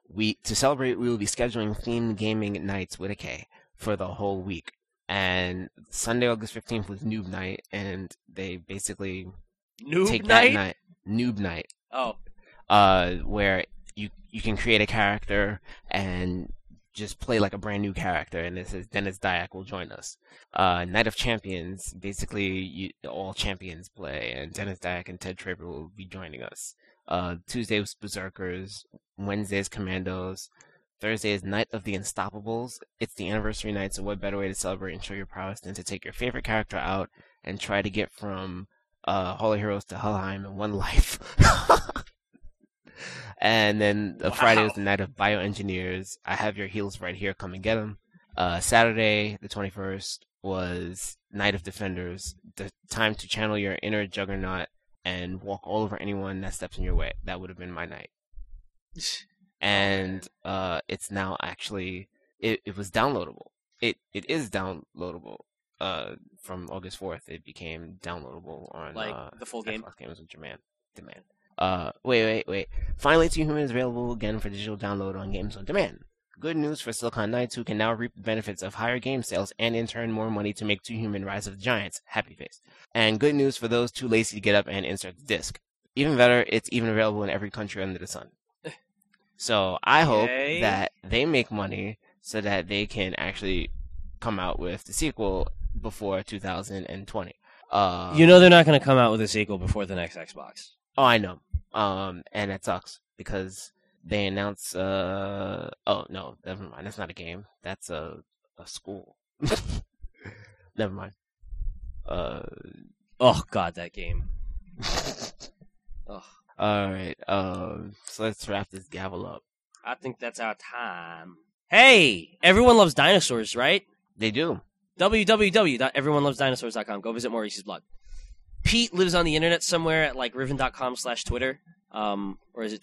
We to celebrate, we will be scheduling themed gaming nights with a K for the whole week and Sunday, August fifteenth was Noob Night, and they basically Noob take night. that night, Noob Night, Oh, uh, where you you can create a character and just play like a brand new character, and it says Dennis Dyack will join us. Uh, Night of Champions, basically you, all champions play, and Dennis Dyack and Ted Traber will be joining us. Uh, Tuesday was Berserkers, Wednesday is Commandos, Thursday is Night of the Unstoppables. It's the anniversary night, so what better way to celebrate and show your prowess than to take your favorite character out and try to get from uh, Hall of Heroes to Helheim in one [LAUGHS] life. and then the Friday was the night of bioengineers. I have your heels right here. Come and get them. Uh, Saturday, the 21st, was Night of Defenders. The time to channel your inner juggernaut and walk all over anyone that steps in your way. That would have been my night [LAUGHS] and uh, it's now actually it, it was downloadable. It it is downloadable. Uh, from August fourth, it became downloadable on Like uh, the full game? Games Demand. Demand. Uh, wait, wait, wait. Finally, Too Human is available again for digital download on Games on Demand. Good news for Silicon Knights who can now reap the benefits of higher game sales and in turn more money to make Too Human Rise of the Giants. Happy face. And good news for those too lazy to get up and insert the disc. Even better, it's even available in every country under the sun. So I hope Yay. that they make money so that they can actually come out with the sequel before 2020. Uh, you know they're not going to come out with a sequel before the next Xbox. Oh, I know. Um, and it sucks because they announce. Uh, oh no, never mind. That's not a game. That's a a school. [LAUGHS] never mind. Uh, Oh God, that game. [LAUGHS] Ugh. all right. Um, so let's wrap this gavel up. I think that's our time. Hey, everyone loves dinosaurs, right? They do. www.everyonelovesdinosaurs.com. Go visit Maurice's blog. Pete lives on the internet somewhere at like riven.com slash Twitter. Um, or is it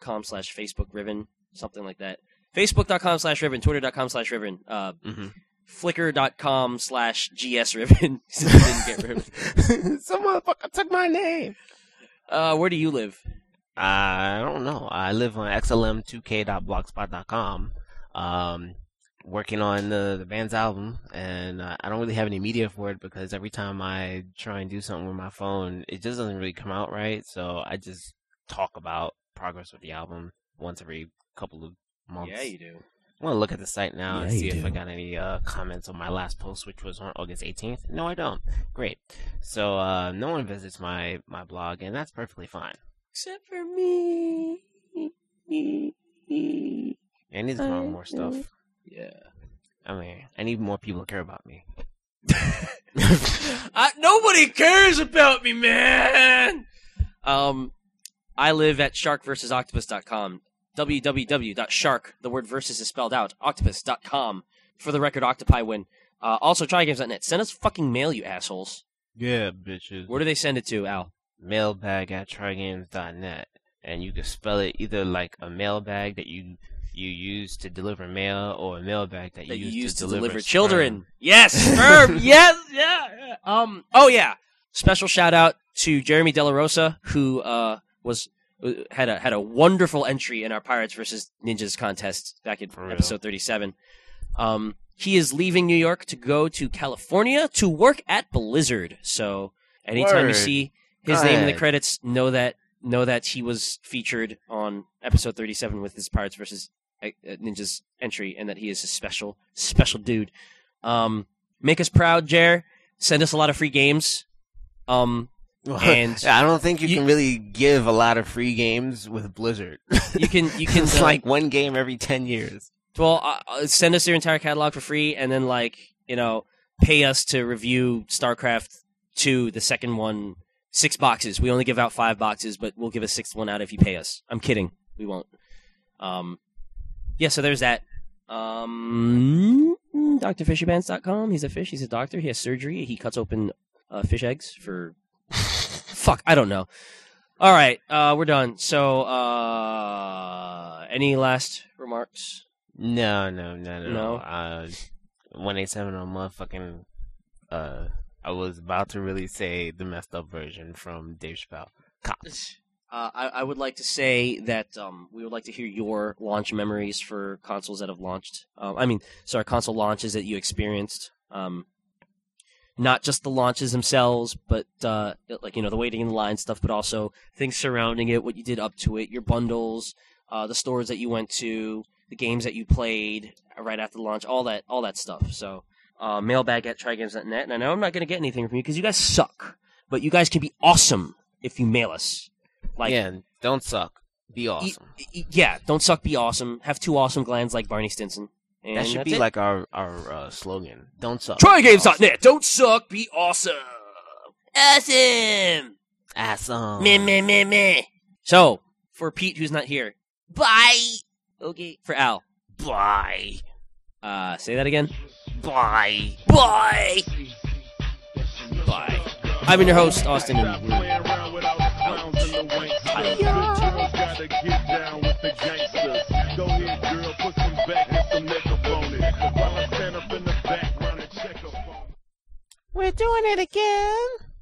twitter.com slash Facebook Riven? Something like that. Facebook.com slash Riven, Twitter.com slash Riven, uh, hmm Flickr.com slash GS Riven. [LAUGHS] Since we didn't get Riven. [LAUGHS] Some motherfucker took my name. Uh, where do you live? I don't know. I live on xlm2k.blogspot.com. Um, working on the, the band's album, and uh, I don't really have any media for it because every time I try and do something with my phone, it just doesn't really come out right. So I just talk about progress with the album once every couple of months. Yeah, you do. I want to look at the site now and see you if I got any uh, comments on my last post, which was on August 18th. No, I don't. Great. So uh, no one visits my my blog, and that's perfectly fine. Except for me. I need to come more stuff. Yeah. I mean, I need more people to care about me. [LAUGHS] I, nobody cares about me, man. Um, I live at sharkversusoctopus.com. www.shark, the word versus is spelled out, octopus.com. For the record, Octopi win. Uh, also, trygames.net. Send us fucking mail, you assholes. Yeah, bitches. Where do they send it to, Al? Mailbag at trygames.net. And you can spell it either like a mailbag that you you use to deliver mail or a mailbag that, that you you use, use to, to, deliver, deliver sperm. children. Yes, sperm. yes, [LAUGHS] yeah, yeah. Um. Oh yeah. Special shout out to Jeremy De La Rosa, who uh was uh, had a had a wonderful entry in our Pirates versus Ninjas contest back in real. episode thirty seven. Um. He is leaving New York to go to California to work at Blizzard. So anytime you see his name in the credits, know that know that he was featured on episode thirty seven with his Pirates versus uh, Ninja's entry, and that he is a special, special dude. Um, make us proud, Jer. Send us a lot of free games. Um, And- [LAUGHS] I don't think you, You- can really give a lot of free games with Blizzard. [LAUGHS] you can you [LAUGHS] can it's uh, like one game every ten years. well uh, uh, send us your entire catalog for free, and then like you know pay us to review StarCraft two, the second one, six boxes. We only give out five boxes, but we'll give a sixth one out if you pay us. I'm kidding. We won't. Um, yeah. So there's that. Um. He's a fish. He's a doctor. He has surgery. He cuts open uh, fish eggs for. Fuck, I don't know. All right, uh, we're done. So, uh, any last remarks? No, no, no, no. No? Uh, one eight seven on motherfucking. Uh, I was about to really say the messed up version from Dave Chappelle. Cops. Uh, I, I would like to say that um, we would like to hear your launch memories for consoles that have launched. Um, I mean, sorry, console launches that you experienced. Um, not just the launches themselves, but uh, like you know the waiting in the line stuff, but also things surrounding it, what you did up to it, your bundles, uh, the stores that you went to, the games that you played right after the launch, all that, all that stuff. So, uh, mailbag at trygames.net. And I know I'm not going to get anything from you because you guys suck, but you guys can be awesome if you mail us. Like, yeah, don't suck. Be E- awesome. e- yeah, don't suck, be awesome. Have two awesome glands like Barney Stinson. And that should be it. like our our uh, slogan. Don't suck. Trygames.net. Don't suck, be awesome. Awesome. Awesome. Meh, meh, meh, meh. So, for Pete, who's not here, bye. Okay. For Al, Bye. uh, say that again. Bye. Bye. Bye. I've been your host, Austin. Stop And playing around We're doing it again.